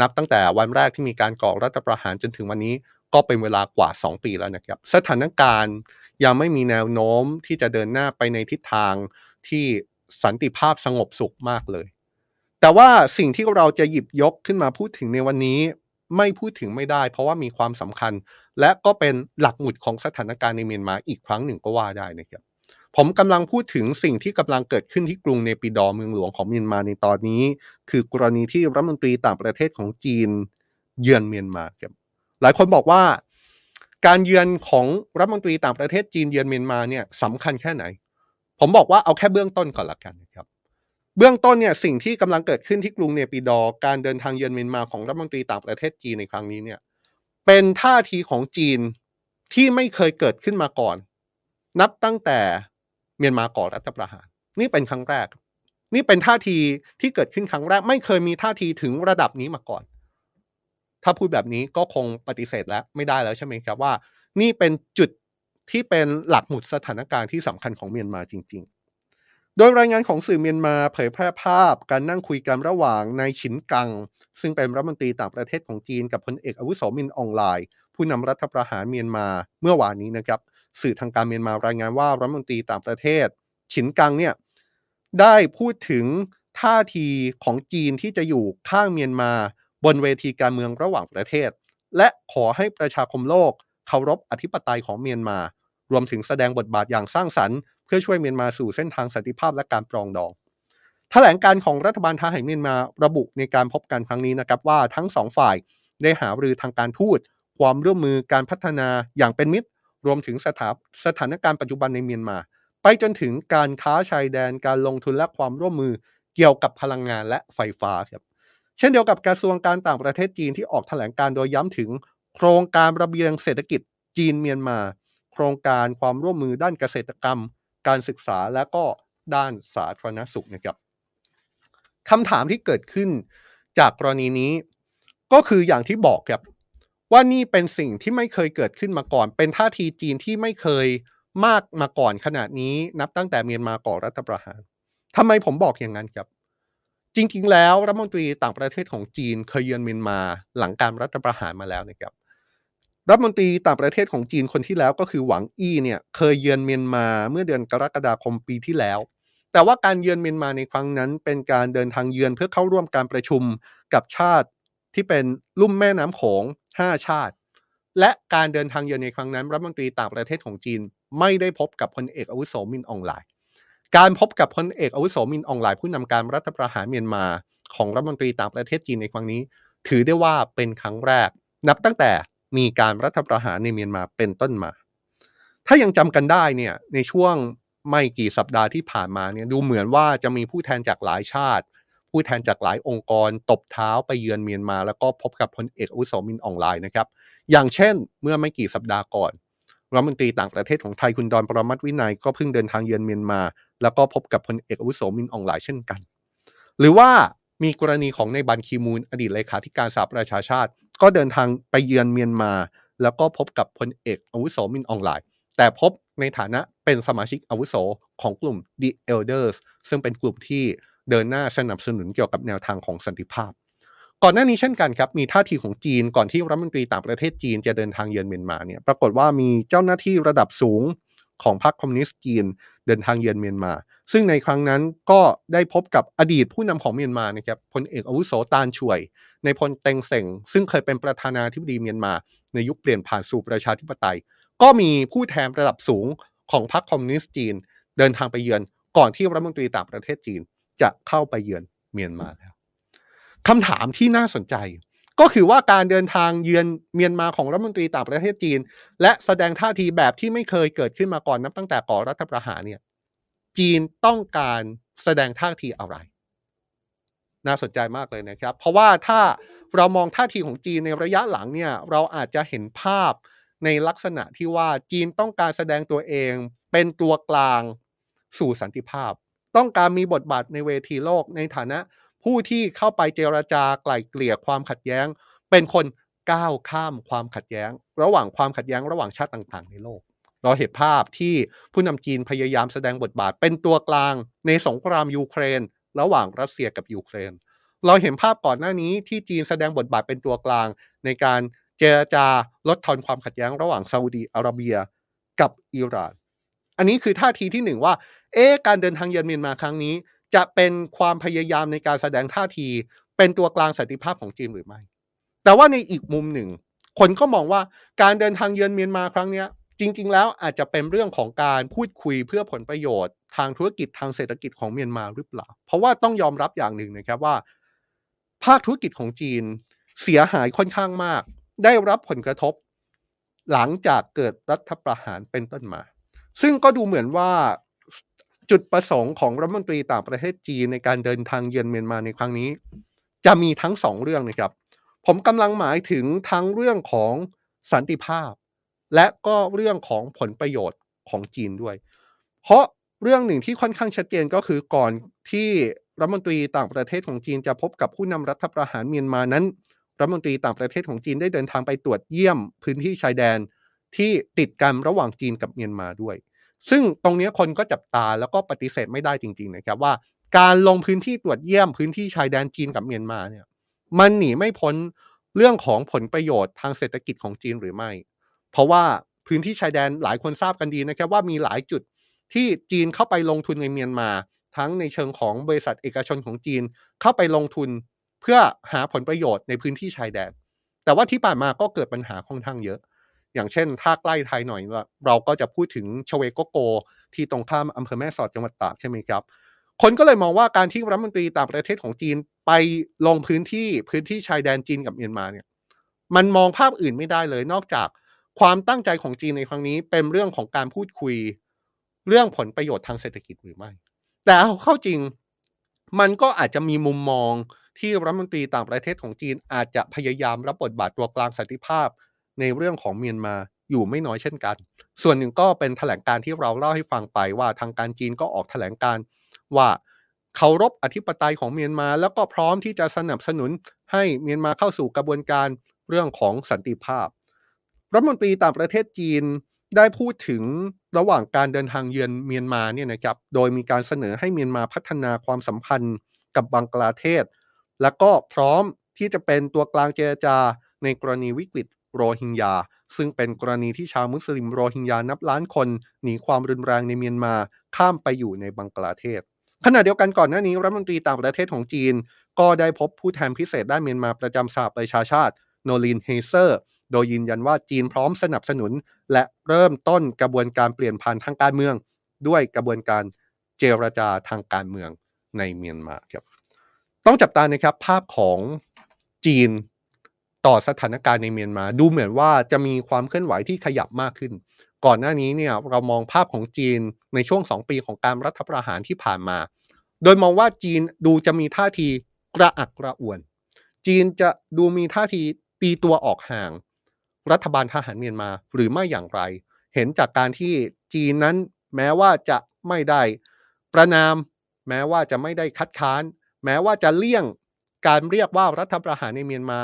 นับตั้งแต่วันแรกที่มีการก่อรัฐประหารจนถึงวันนี้ก็เป็นเวลากว่า 2 ปีแล้วนะครับ สถานการณ์ยังไม่มีแนวโน้มที่จะเดินหน้าไปในทิศทางที่สันติภาพสงบสุขมากเลย แต่ว่าสิ่งที่เราจะหยิบยกขึ้นมาพูดถึงในวันนี้ ไม่พูดถึงไม่ได้ เพราะว่ามีความสำคัญ และก็เป็นหลักหมุดของสถานการณ์ในเมียนมาอีกครั้งหนึ่งก็ว่าได้นะครับผมกำลังพูดถึงสิ่งที่กำลังเกิดขึ้นที่กรุงเนปิดอเมืองหลวงของเมียนมาในตอนนี้ คือกรณีที่รัฐมนตรีต่างประเทศของจีนเยือนเมียนมาครับหลายคนบอกว่าการเยือนของรัฐมนตรีต่างประเทศจีนเยือนเมียนมาเนี่ยสำคัญแค่ไหน ผมบอกว่าเอาแค่เบื้องต้นก่อนละกันนะครับ เบื้องต้นเนี่ยสิ่งที่กำลังเกิดขึ้นที่กรุงเนปิดอการเดินทางเยือนเมียนมาของรัฐมนตรีต่างประเทศจีนในครั้งนี้เนี่ย เป็นท่าทีของจีนที่ไม่เคยเกิดขึ้นมาก่อน นับตั้งแต่เมียนมาก่อรัฐประหาร นี่เป็นครั้งแรก นี่เป็นท่าทีที่เกิดขึ้นครั้งแรก ไม่เคยมีท่าทีถึงระดับนี้มาก่อน ถ้าพูดแบบนี้ก็คงปฏิเสธแล้วไม่ได้แล้วใช่ไหมครับว่า นี่เป็นจุดที่เป็นหลักหมุดสถานการณ์ที่สำคัญของเมียนมาจริง ๆ โดยรายงานของสื่อเมียนมาเผยแพร่ภาพการนั่งคุยกันระหว่างนายฉินกัง ซึ่งเป็นรัฐมนตรีต่างประเทศของจีนกับพลเอกอาวุโสมินออนไลน์ ผู้นำรัฐประหารเมียนมาเมื่อวานนี้นะครับ สื่อทางการเมียนมารายงานว่ารัฐมนตรีต่างประเทศ ฉินกังเนี่ยได้พูดถึงท่าทีของจีนที่จะอยู่ข้างเมียนมาบนเวทีการเมืองระหว่างประเทศ และขอให้ประชาคมโลกเคารพอธิปไตยของเมียนมา รวมถึงแสดงบทบาทอย่างสร้างสรรค์ พื่อช่วยเมียนมาสู่เส้นทางสันติภาพและการปรองดองแถลงการของรัฐบาลทหารเมียนมาระบุในการพบกันครั้งนี้นะครับว่าทั้งสองฝ่ายได้หารือทางการทูตความร่วมมือการพัฒนาอย่างเป็นมิตร รวมถึงสถาสถานการณ์ปัจจุบันในเมียนมา ไปจนถึงการค้าชายแดนการลงทุนและความร่วมมือเกี่ยวกับพลังงานและไฟฟ้าครับเช่นเดียวกับกระทรวงการต่างประเทศจีนที่ออกแถลงการโดยย้ำถึง โครงการระเบียงเศรษฐกิจจีนเมียนมา โครงการความร่วมมือด้านเกษตรกรรม การศึกษาและก็ด้านสาธารณสุขนะครับคำถามที่เกิดขึ้นจากกรณีนี้ ก็คืออย่างที่บอกครับว่านี่เป็นสิ่งที่ไม่เคยเกิดขึ้นมาก่อน เป็นท่าทีจีนที่ไม่เคยมากมาก่อนขนาดนี้นับตั้งแต่เมียนมาก่อรัฐประหารทำไมผมบอกอย่างนั้นครับ จริง ๆ แล้วรัฐมนตรีต่างประเทศของจีนเคยเยือนเมียนมาหลังการรัฐประหารมาแล้วนะครับ รัฐมนตรีต่างประเทศของจีนคนที่แล้วก็คือหวังอี้เนี่ยเคยเยือนเมียนมาเมื่อเดือนกรกฎาคมปีที่แล้ว แต่ว่าการเยือนเมียนมาในครั้งนั้นเป็นการเดินทางเยือนเพื่อเข้าร่วมการประชุมกับชาติที่เป็นลุ่มแม่น้ำโขง5 ชาติ และการเดินทางเยือนในครั้งนั้น รัฐมนตรีต่างประเทศของจีน ไม่ได้พบกับพลเอกอาวุโสมินอองไลน์การพบกับพลเอกอาวุโสมินอองไลน์ผู้นำการรัฐประหารเมียนมาของรัฐมนตรีต่างประเทศจีนในครั้งนี้ ถือได้ว่าเป็นครั้งแรก นับตั้งแต่ มีการรัฐประหารในเมียนมาเป็นต้นมา ถ้ายังจำกันได้เนี่ยในช่วงไม่กี่สัปดาห์ที่ผ่านมาเนี่ยดูเหมือนว่าจะมีผู้แทนจากหลายชาติ ผู้แทนจากหลายองค์กร ตบเท้าไปเยือนเมียนมา แล้วก็พบกับพลเอกอุสมินออนไลน์นะครับ อย่างเช่น เมื่อไม่กี่สัปดาห์ก่อนรัฐมนตรีต่างประเทศของไทยคุณดอนปรมัตวินัยก็เพิ่งเดินทางเยือนเมียนมา แล้วก็พบกับพลเอกอุโสมินออนไลน์เช่นกัน หรือว่า มีกรณีของในบันคีมูล อดีตเลขาธิการสหประชาชาติ ก็เดินทางไปเยือนเมียนมา แล้วก็พบกับพลเอกอาวุโสมินอ่องหล่ายแต่พบในฐานะเป็นสมาชิกอาวุโสของกลุ่ม The Elders ซึ่งเป็นกลุ่มที่เดินหน้าสนับสนุนเกี่ยวกับแนวทางของสันติภาพ ก่อนหน้านี้เช่นกันครับ มีท่าทีของจีนก่อนที่รัฐมนตรีต่างประเทศจีนจะเดินทางเยือนเมียนมาเนี่ยปรากฏว่ามีเจ้าหน้าที่ระดับสูง ของพรรคคอมมิวนิสต์จีนเดินทางเยือนเมียนมา ซึ่งในครั้งนั้นก็ได้พบกับอดีตผู้นำของเมียนมานะครับพลเอกอาวุโสตานฉ่วย ในพลเต็งเซ็งซึ่งเคยเป็นประธานาธิบดีเมียนมา ในยุคเปลี่ยนผ่านสู่ประชาธิปไตย ก็มีผู้แทนระดับสูงของพรรคคอมมิวนิสต์จีน เดินทางไปเยือนก่อนที่รัฐมนตรีต่างประเทศจีนจะเข้าไปเยือนเมียนมาแล้วคำถามที่น่าสนใจ ก็คือว่าการเดินทางเยือนเมียนมาของรัฐมนตรีต่างประเทศจีน และแสดงท่าทีแบบที่ไม่เคยเกิดขึ้นมาก่อนนับตั้งแต่ก่อรัฐประหารเนี่ยจีนต้องการแสดงท่าทีอะไร น่าสนใจมากเลยนะครับ เพราะว่าถ้าเรามองท่าทีของจีนในระยะหลังเนี่ยเราอาจจะเห็นภาพในลักษณะที่ว่าจีนต้องการแสดงตัวเองเป็นตัวกลางสู่สันติภาพ ต้องการมีบทบาทในเวทีโลกในฐานะ ผู้ที่เข้าไปเจรจาไกล่เกลี่ยความขัดแย้ง เป็นคนก้าวข้ามความขัดแย้ง ระหว่างความขัดแย้งระหว่างชาติต่างๆ ในโลก เราเห็นภาพที่ผู้นำจีนพยายามแสดงบทบาท เป็นตัวกลางในสงครามยูเครน ระหว่างรัสเซียกับยูเครน เราเห็นภาพก่อนหน้านี้ที่จีนแสดงบทบาทเป็นตัวกลาง ในการเจรจาลดทอนความขัดแย้งระหว่างซาอุดีอาระเบียกับอิหร่าน อันนี้คือท่าทีที่หนึ่งว่า เอ๊การเดินทางเยือนเมียนมาครั้งนี้ จะเป็นความพยายามในการแสดงท่าที เป็นตัวกลางสันติภาพของจีนหรือไม่ แต่ว่าในอีกมุมหนึ่ง คนก็มองว่าการเดินทางเยือนเมียนมาครั้งนี้จริง ๆ แล้วอาจจะเป็นเรื่องของการพูดคุยเพื่อผลประโยชน์ ทางธุรกิจทางเศรษฐกิจของเมียนมาหรือเปล่า เพราะว่าต้องยอมรับอย่างหนึ่งนะครับว่า ภาคธุรกิจของจีนเสียหายค่อนข้างมาก ได้รับผลกระทบ หลังจากเกิดรัฐประหารเป็นต้นมา ซึ่งก็ดูเหมือนว่า จุดประสงค์ของรัฐมนตรีต่างประเทศจีนในการเดินทางเยือนเมียนมาในครั้งนี้ จะมีทั้งสองเรื่องนะครับ ผมกำลังหมายถึงทั้งเรื่องของสันติภาพ และก็เรื่องของผลประโยชน์ของจีนด้วย เพราะเรื่องหนึ่งที่ค่อนข้างชัดเจนก็คือก่อนที่รัฐมนตรีต่างประเทศของจีนจะพบกับผู้นำรัฐประหารเมียนมานั้น รัฐมนตรีต่างประเทศของจีนได้เดินทางไปตรวจเยี่ยมพื้นที่ชายแดนที่ติดกันระหว่างจีนกับเมียนมาด้วย ซึ่งตรงนี้คนก็จับตาแล้วก็ปฏิเสธไม่ได้จริง ๆ นะครับว่า การลงพื้นที่ตรวจเยี่ยมพื้นที่ชายแดนจีนกับเมียนมาเนี่ย มันหนีไม่พ้นเรื่องของผลประโยชน์ทางเศรษฐกิจของจีนหรือไม่ เพราะว่าพื้นที่ชายแดนหลายคนทราบกันดีนะครับว่ามีหลายจุดที่จีนเข้าไปลงทุนในเมียนมา ทั้งในเชิงของบริษัทเอกชนของจีนเข้าไปลงทุนเพื่อหาผลประโยชน์ในพื้นที่ชายแดน แต่ว่าที่ผ่านมาก็เกิดปัญหาค่อนข้างเยอะ อย่างเช่น ถ้าใกล้ไทยหน่อย เราก็จะพูดถึงชเวโกโก ที่ตรงข้ามอำเภอแม่สอดจังหวัดตากใช่ไหมครับ คนก็เลยมองว่าการที่รัฐมนตรีต่างประเทศของจีนไปลงพื้นที่พื้นที่ชายแดนจีนกับเมียนมาเนี่ยมันมองภาพอื่นไม่ได้เลยนอกจากความตั้งใจของจีนในครั้งนี้เป็นเรื่องของการพูดคุยเรื่องผลประโยชน์ทางเศรษฐกิจหรือไม่ แต่เอาเข้าจริงมันก็อาจจะมีมุมมองที่รัฐมนตรีต่างประเทศของจีนอาจจะพยายามรับบทบาทตัวกลางสันติภาพ ในเรื่องของเมียนมาอยู่ไม่น้อยเช่นกัน ส่วนหนึ่งก็เป็นแถลงการที่เราเล่าให้ฟังไปว่าทางการจีนก็ออกแถลงการว่าเคารพอธิปไตยของเมียนมา แล้วก็พร้อมที่จะสนับสนุนให้เมียนมาเข้าสู่กระบวนการเรื่องของสันติภาพ รัฐมนตรีต่างประเทศจีนได้พูดถึงระหว่างการเดินทางเยือนเมียนมาเนี่ยนะครับ โดยมีการเสนอให้เมียนมาพัฒนาความสัมพันธ์กับบังกลาเทศ และก็พร้อมที่จะเป็นตัวกลางเจรจาในกรณีวิกฤต โรฮิงญา ซึ่งเป็นกรณีที่ชาวมุสลิมโรฮิงญานับล้านคน หนีความรุนแรงในเมียนมาข้ามไปอยู่ในบังกลาเทศ ขณะเดียวกันก่อนหน้านี้รัฐมนตรีต่างประเทศของจีน ก็ได้พบผู้แทนพิเศษด้านเมียนมาประจำสหประชาชาติ โนลีนเฮย์เซอร์ โดยยืนยันว่าจีนพร้อมสนับสนุน และเริ่มต้นกระบวนการเปลี่ยนผ่านทางการเมือง ด้วยกระบวนการเจรจาทางการเมืองในเมียนมาครับต้องจับตานะครับภาพของจีน ต่อสถานการณ์ในเมียนมา ดูเหมือนว่าจะมีความเคลื่อนไหวที่ขยับมากขึ้น ก่อนหน้านี้เนี่ยเรามองภาพของจีนในช่วง 2 ปีของการรัฐประหารที่ผ่านมา โดยมองว่าจีนดูจะมีท่าทีกระอักกระอ่วน จีนจะดูมีท่าทีตีตัวออกห่าง รัฐบาลทหารเมียนมาหรือไม่อย่างไร เห็นจากการที่จีนนั้นแม้ว่าจะไม่ได้ประนาม แม้ว่าจะไม่ได้คัดค้าน แม้ว่าจะเลี่ยงการเรียกว่ารัฐประหารในเมียนมา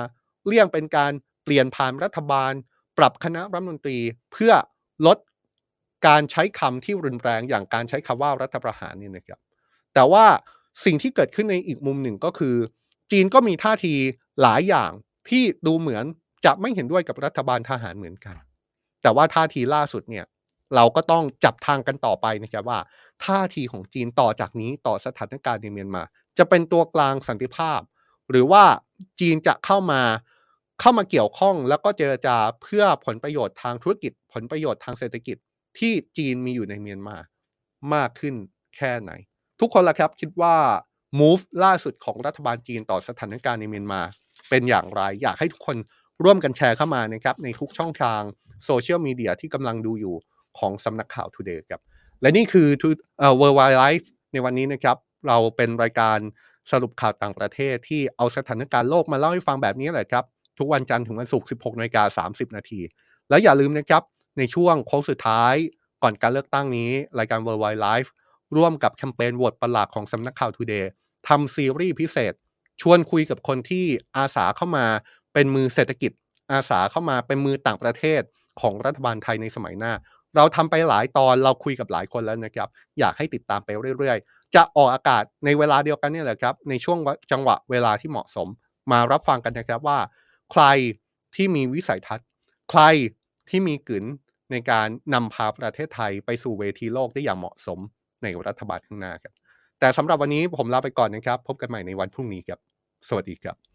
เลี่ยงเป็นการเปลี่ยนผ่านรัฐบาล ปรับคณะรัฐมนตรีเพื่อลดการใช้คำที่รุนแรงอย่างการใช้คำว่ารัฐประหารนี่นะครับ แต่ว่าสิ่งที่เกิดขึ้นในอีกมุมหนึ่งก็คือ จีนก็มีท่าทีหลายอย่างที่ดูเหมือนจะไม่เห็นด้วยกับรัฐบาลทหารเหมือนกัน แต่ว่าท่าทีล่าสุดเนี่ยเราก็ต้องจับทางกันต่อไปนะครับว่า ท่าทีของจีนต่อจากนี้ต่อสถานการณ์ในเมียนมา จะเป็นตัวกลางสันติภาพ หรือว่าจีนจะเข้ามา เข้ามาเกี่ยวข้องแล้วก็เจรจาเพื่อผลประโยชน์ทางธุรกิจ ผลประโยชน์ทางเศรษฐกิจ ที่จีนมีอยู่ในเมียนมามากขึ้นแค่ไหน ทุกคนละครับคิดว่า move ล่าสุดของรัฐบาลจีนต่อสถานการณ์ในเมียนมา เป็นอย่างไร อยากให้ทุกคนร่วมกันแชร์เข้ามานะครับในทุกช่องทางโซเชียลมีเดียที่กำลังดูอยู่ของสำนักข่าว Today ครับ และนี่คือ World Wide Life ในวันนี้นะครับ เราเป็นรายการสรุปข่าวต่างประเทศที่เอาสถานการณ์โลกมาเล่าให้ฟังแบบนี้แหละครับ ทุกวันจันทร์ถึงวันศุกร์ 16นาฬิกา30 นาที แล้วอย่าลืมนะครับ ในช่วงโค้งสุดท้ายก่อนการเลือกตั้งนี้ รายการ World Wide Life ร่วมกับแคมเปญโหวตประหลาดของสำนักข่าว Today ทำซีรีส์พิเศษ ชวนคุยกับคนที่อาสาเข้ามาเป็นมือเศรษฐกิจ อาสาเข้ามาเป็นมือต่างประเทศของรัฐบาลไทยในสมัยหน้า เราทำไปหลายตอนเราคุยกับหลายคนแล้วนะครับ อยากให้ติดตามไปเรื่อยๆ จะออกอากาศในเวลาเดียวกันนี่แหละครับในช่วงจังหวะเวลาที่เหมาะสม มารับฟังกันนะครับว่า ใครที่มีวิสัยทัศน์ ใครที่มีกลืนในการนำพาประเทศไทยไปสู่เวทีโลกได้อย่างเหมาะสมในรัฐบาลข้างหน้าครับ แต่สำหรับวันนี้ผมลาไปก่อนนะครับ พบกันใหม่ในวันพรุ่งนี้ครับ สวัสดีครับ